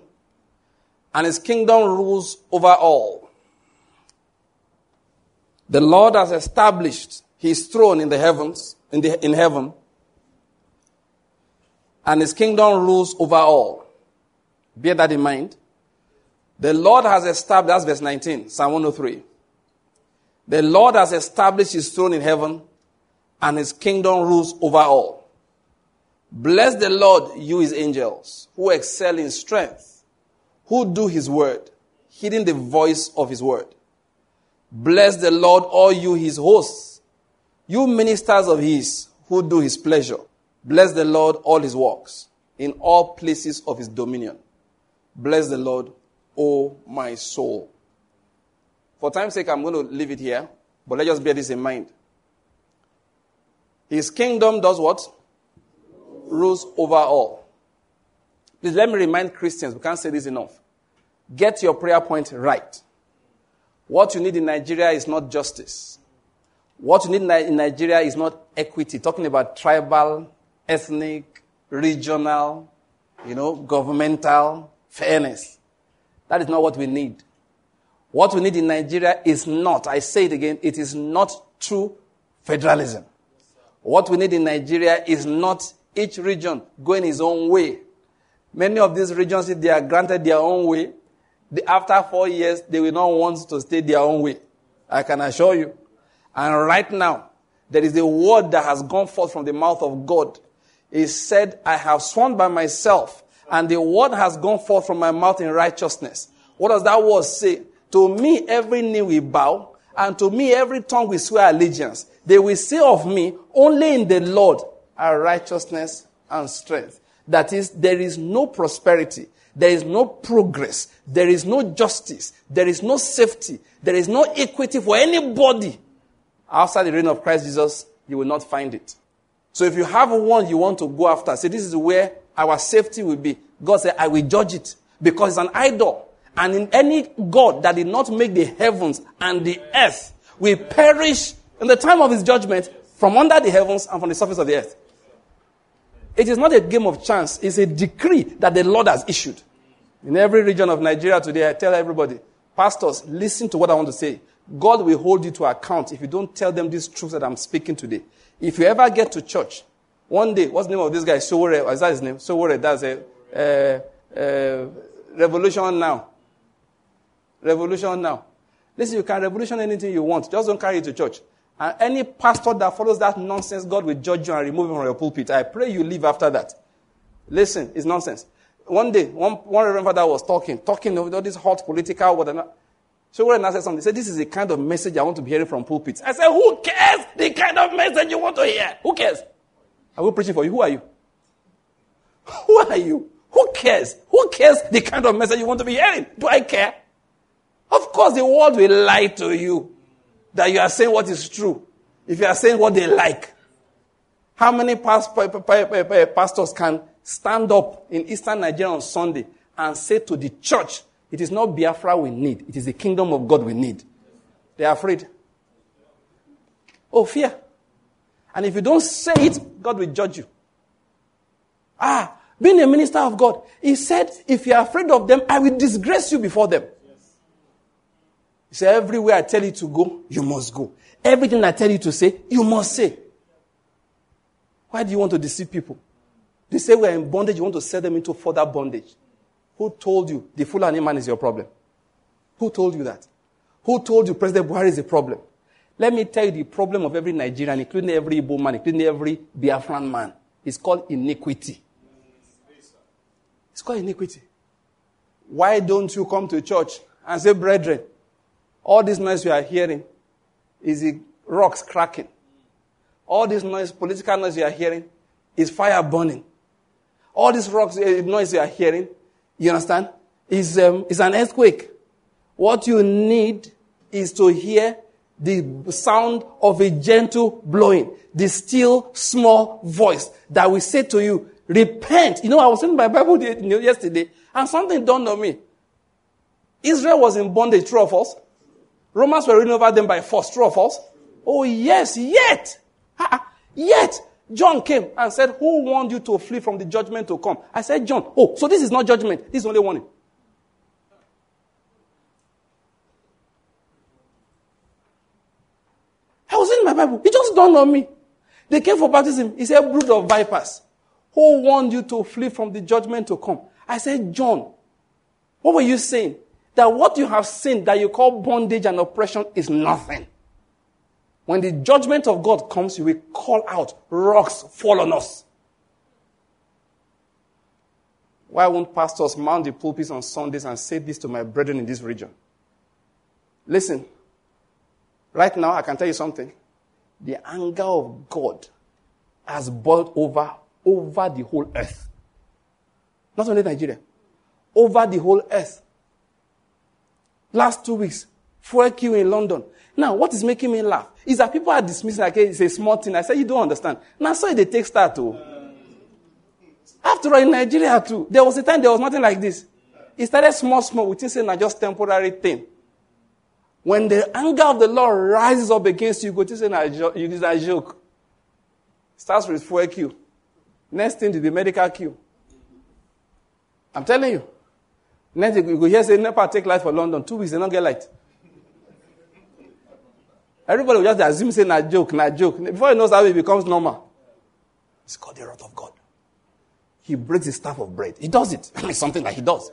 and his kingdom rules over all. The Lord has established his throne in the heavens, in, the, in heaven, and his kingdom rules over all. Bear that in mind. The Lord has established, that's verse 19, Psalm 103. The Lord has established his throne in heaven, and his kingdom rules over all. Bless the Lord, you his angels, who excel in strength, who do his word, heeding the voice of his word. Bless the Lord, all you his hosts, you ministers of his, who do his pleasure. Bless the Lord, all his works, in all places of his dominion. Bless the Lord, O my soul. For time's sake, I'm going to leave it here, but let's just bear this in mind. His kingdom does what? Rules over all. Please let me remind Christians, we can't say this enough. Get your prayer point right. What you need in Nigeria is not justice. What you need in Nigeria is not equity, talking about tribal ethnic, regional, you know, governmental fairness. That is not what we need. What we need in Nigeria is not, I say it again, it is not true federalism. What we need in Nigeria is not each region going its own way. Many of these regions, if they are granted their own way, The, after four years, they will not want to stay their own way. I can assure you. And right now, there is a word that has gone forth from the mouth of God. He said, I have sworn by myself, and the word has gone forth from my mouth in righteousness. What does that word say? To me, every knee will bow, and to me, every tongue will swear allegiance. They will say of me, only in the Lord are righteousness and strength. That is, there is no prosperity. There is no progress. There is no justice. There is no safety. There is no equity for anybody. Outside the reign of Christ Jesus, you will not find it. So if you have one you want to go after, say this is where our safety will be. God said, I will judge it because it's an idol. And in any God that did not make the heavens and the earth will perish in the time of his judgment from under the heavens and from the surface of the earth. It is not a game of chance, it's a decree that the Lord has issued. In every region of Nigeria today, I tell everybody, pastors, listen to what I want to say. God will hold you to account if you don't tell them these truths that I'm speaking today. If you ever get to church, one day, what's the name of this guy? Sowore, is that his name? Sowore, that's a, uh, uh, revolution now. Revolution now. Listen, you can revolution anything you want. Just don't carry it to church. And any pastor that follows that nonsense, God will judge you and remove him from your pulpit. I pray you leave after that. Listen, it's nonsense. One day, one, one reverend father was talking, talking all this hot political, whatever. So when I said something, he said, this is the kind of message I want to be hearing from pulpits. I said, who cares the kind of message you want to hear? Who cares? I will preaching for you. Who are you? Who are you? Who cares? Who cares the kind of message you want to be hearing? Do I care? Of course, the world will lie to you that you are saying what is true. If you are saying what they like. How many pastors can stand up in eastern Nigeria on Sunday and say to the church, it is not Biafra we need, it is the kingdom of God we need? They are afraid. Oh, fear. And if you don't say it, God will judge you. Ah, being a minister of God, he said, if you are afraid of them, I will disgrace you before them. He said, everywhere I tell you to go, you must go. Everything I tell you to say, you must say. Why do you want to deceive people? They say we're in bondage, you want to sell them into further bondage. Who told you the Fulani man is your problem? Who told you that? Who told you President Buhari is a problem? Let me tell you the problem of every Nigerian, including every Igbo man, including every Biafran man. It's called iniquity. It's called iniquity. Why don't you come to church and say, brethren, all this noise you are hearing is rocks cracking. All this noise, political noise you are hearing, is fire burning. All this rocks uh, noise you are hearing, you understand, is, um, is an earthquake. What you need is to hear the sound of a gentle blowing, the still small voice that will say to you, repent. You know, I was reading my Bible yesterday and something dawned on me. Israel was in bondage, true or false? Romans were reigning over them by force. True or false? Oh, yes, yet. yet. John came and said, Who warned you to flee from the judgment to come? I said, John. Oh, so this is not judgment. This is only warning. I was in my Bible. It just dawned on me. They came for baptism. He said, Brood of vipers. Who warned you to flee from the judgment to come? I said, John. What were you saying? that what you have seen that you call bondage and oppression is nothing. When the judgment of God comes, you will call out, rocks fall on us. Why won't pastors mount the pulpits on Sundays and say this to my brethren in this region? Listen, right now I can tell you something. The anger of God has boiled over over the whole earth. Not only Nigeria, over the whole earth. Last two weeks, fuel queue in London. Now, what is making me laugh is that people are dismissing like it's a small thing. I say, you don't understand. Now, so they take start too. After all, in Nigeria too, there was a time there was nothing like this. It started small, small. We think saying not just temporary thing. When the anger of the Lord rises up against you, go to say it's a joke. Starts with fuel queue. Next thing to the medical queue. I'm telling you. Next you go here say NEPA take light for London. Two weeks they don't get light. Everybody will just assume say na joke, na joke. Before he knows how it becomes normal. It's called the wrath of God. He breaks the staff of bread. He does it. it's something that he does.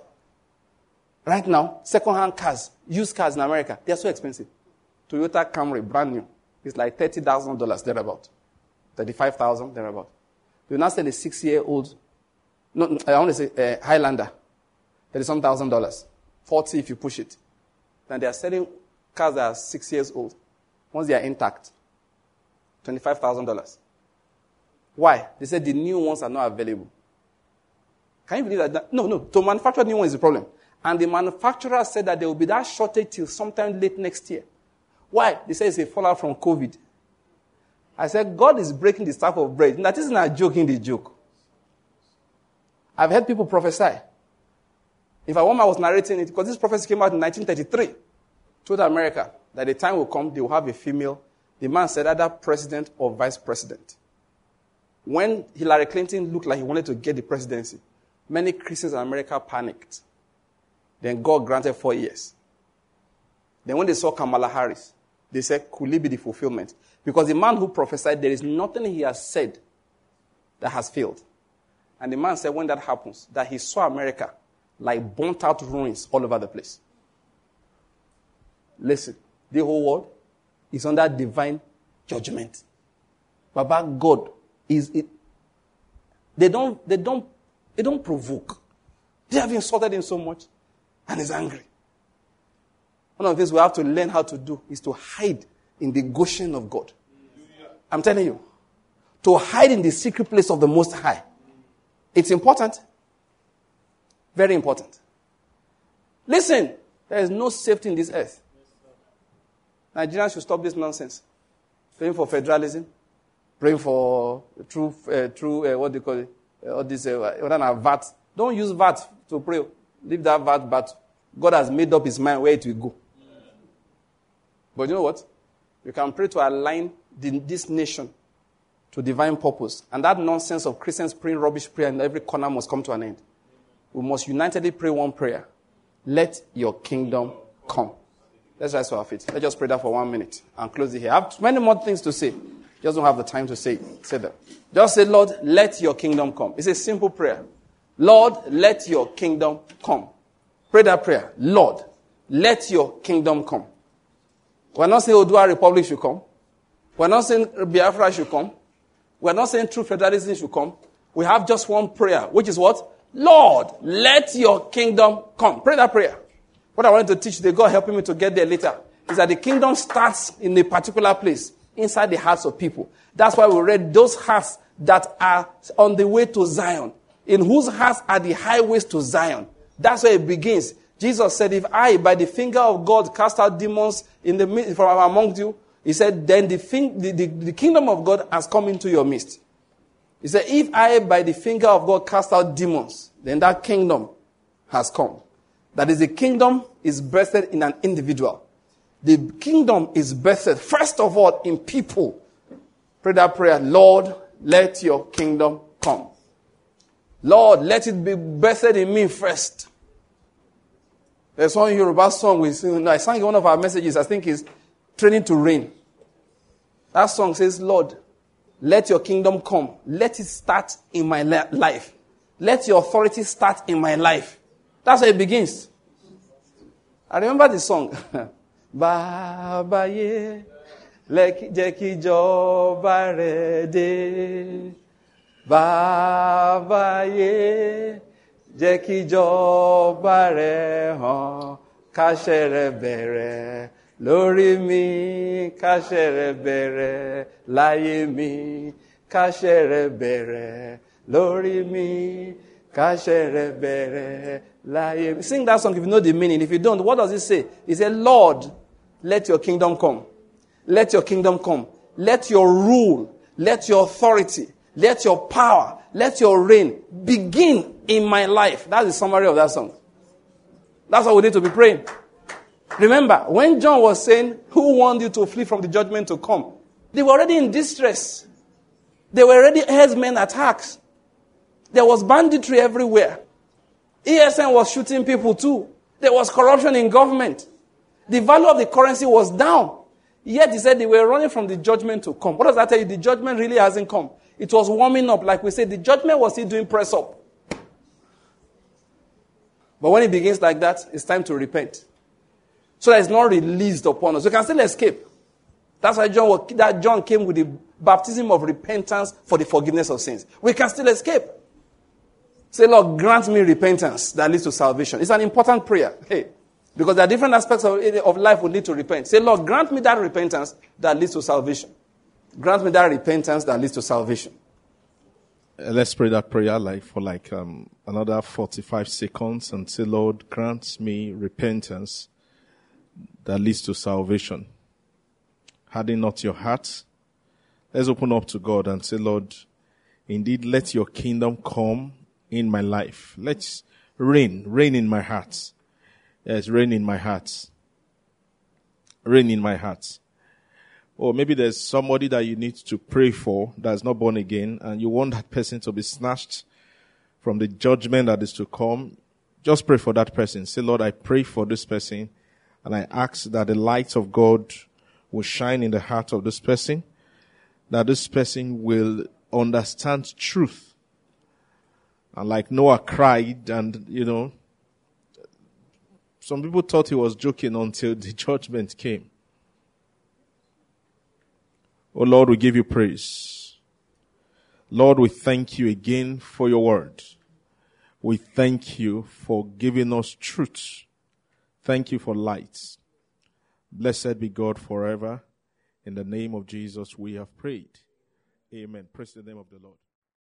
Right now, second-hand cars, used cars in America, they are so expensive. Toyota Camry, brand new, is like $30,000 thereabout. 35000 thereabout. You now sell a six-year-old, no, I want to say uh, Highlander, thirty-some thousand dollars, 40 if you push it. Then they are selling cars that are six years old. Once they are intact, $25,000. Why? They said the new ones are not available. Can you believe that? No, no. To manufacture new one is the problem. And the manufacturer said that there will be that shortage till sometime late next year. Why? They say it's a fallout from COVID. I said, God is breaking the type of bread. That isn't a joking the joke. I've heard people prophesy. In fact, one man was narrating it because this prophecy came out in 1933 told America that the time will come, they will have a female. The man said either president or vice president. When Hillary Clinton looked like he wanted to get the presidency, many Christians in America panicked. Then God granted four years. Then when they saw Kamala Harris, they said, could it be the fulfillment? Because the man who prophesied, there is nothing he has said that has failed. And the man said, when that happens, that he saw America like burnt out ruins all over the place. Listen, the whole world is under divine judgment. Baba God is it. They don't, they don't, they don't provoke. They have insulted him so much and he's angry. One of the things we have to learn how to do is to hide in the Goshen of God. I'm telling you. To hide in the secret place of the Most High. It's important. Very important. Listen, there is no safety in this earth. Nigerians should stop this nonsense. Praying for federalism, praying for true, uh, true uh, what do you call it? Uh, all this, uh, VAT. Don't use VAT to pray. Leave that VAT, but God has made up his mind where it will go. But you know what? You can pray to align the, this nation to divine purpose. And that nonsense of Christians praying rubbish prayer in every corner must come to an end. We must unitedly pray one prayer. Let your kingdom come. Let's rise to our feet. Let's just pray that for one minute and close it here. I have many more things to say. Just don't have the time to say Say that. Just say, Lord, let your kingdom come. It's a simple prayer. Lord, let your kingdom come. Pray that prayer. Lord, let your kingdom come. We're not saying Odua Republic should come. We're not saying Biafra should come. We're not saying true federalism should come. We have just one prayer, which is what? Lord, let your kingdom come. Pray that prayer. What I wanted to teach the God helping me to get there later is that the kingdom starts in a particular place inside the hearts of people. That's why we read those hearts that are on the way to Zion, in whose hearts are the highways to Zion. That's where it begins. Jesus said, If I, by the finger of God, cast out demons in the, from among you, he said, then the, thing, the, the, the kingdom of God has come into your midst. He said, If I, by the finger of God, cast out demons, then that kingdom has come. That is, the kingdom is birthed in an individual. The kingdom is birthed, first of all, in people. Pray that prayer, Lord, let your kingdom come. Lord, let it be birthed in me first. There's one Yoruba song we sing. I sang one of our messages, I think is Training to Reign. That song says, Lord, let your kingdom come. Let it start in my life. Let your authority start in my life. That's how it begins. I remember the song. Ìjọba rẹ̀ dé. Bàbá yé jẹ́ kí ìjọba rẹ̀ hàn káṣẹ rẹ̀ bẹ̀rẹ̀ lórí mi rẹ̀ bẹ̀rẹ̀ láyé mi rẹ̀ bẹ̀rẹ̀ lórí mi káṣẹ rẹ̀ Sing that song if you know the meaning. If you don't, what does it say? It says, Lord, let your kingdom come. Let your kingdom come. Let your rule, let your authority, let your power, let your reign begin in my life. That's the summary of that song. That's what we need to be praying. Remember, when John was saying, Who warned you to flee from the judgment to come? They were already in distress. They were already herdsmen attacks. There was banditry everywhere. ESN was shooting people too. There was corruption in government. The value of the currency was down. Yet he said they were running from the judgment to come. What does that tell you? The judgment really hasn't come. It was warming up. Like we said, the judgment was still doing press up. But when it begins like that, it's time to repent. So that it's not released upon us. We can still escape. That's why John, that John came with the baptism of repentance for the forgiveness of sins. We can still escape. Say, Lord, grant me repentance that leads to salvation. It's an important prayer. Hey, because there are different aspects of, of life will need to repent. Say, Lord, grant me that repentance that leads to salvation. Grant me that repentance that leads to salvation. Uh, let's pray that prayer like for like um, another 45 seconds and say, Lord, grant me repentance that leads to salvation. Harden not your heart. Let's open up to God and say, Lord, indeed, let your kingdom come in my life. Let's reign, reign in my heart. Yes, reign in my heart. Reign in my heart. Or oh, maybe there's somebody that you need to pray for that's not born again and you want that person to be snatched from the judgment that is to come. Just pray for that person. Say, Lord, I pray for this person and I ask that the light of God will shine in the heart of this person, that this person will understand truth. And like Noah cried and, you know, some people thought he was joking until the judgment came. Oh Lord, we give you praise. Lord, we thank you again for your word. We thank you for giving us truth. Thank you for light. Blessed be God forever. In the name of Jesus, we have prayed. Amen. Praise the name of the Lord.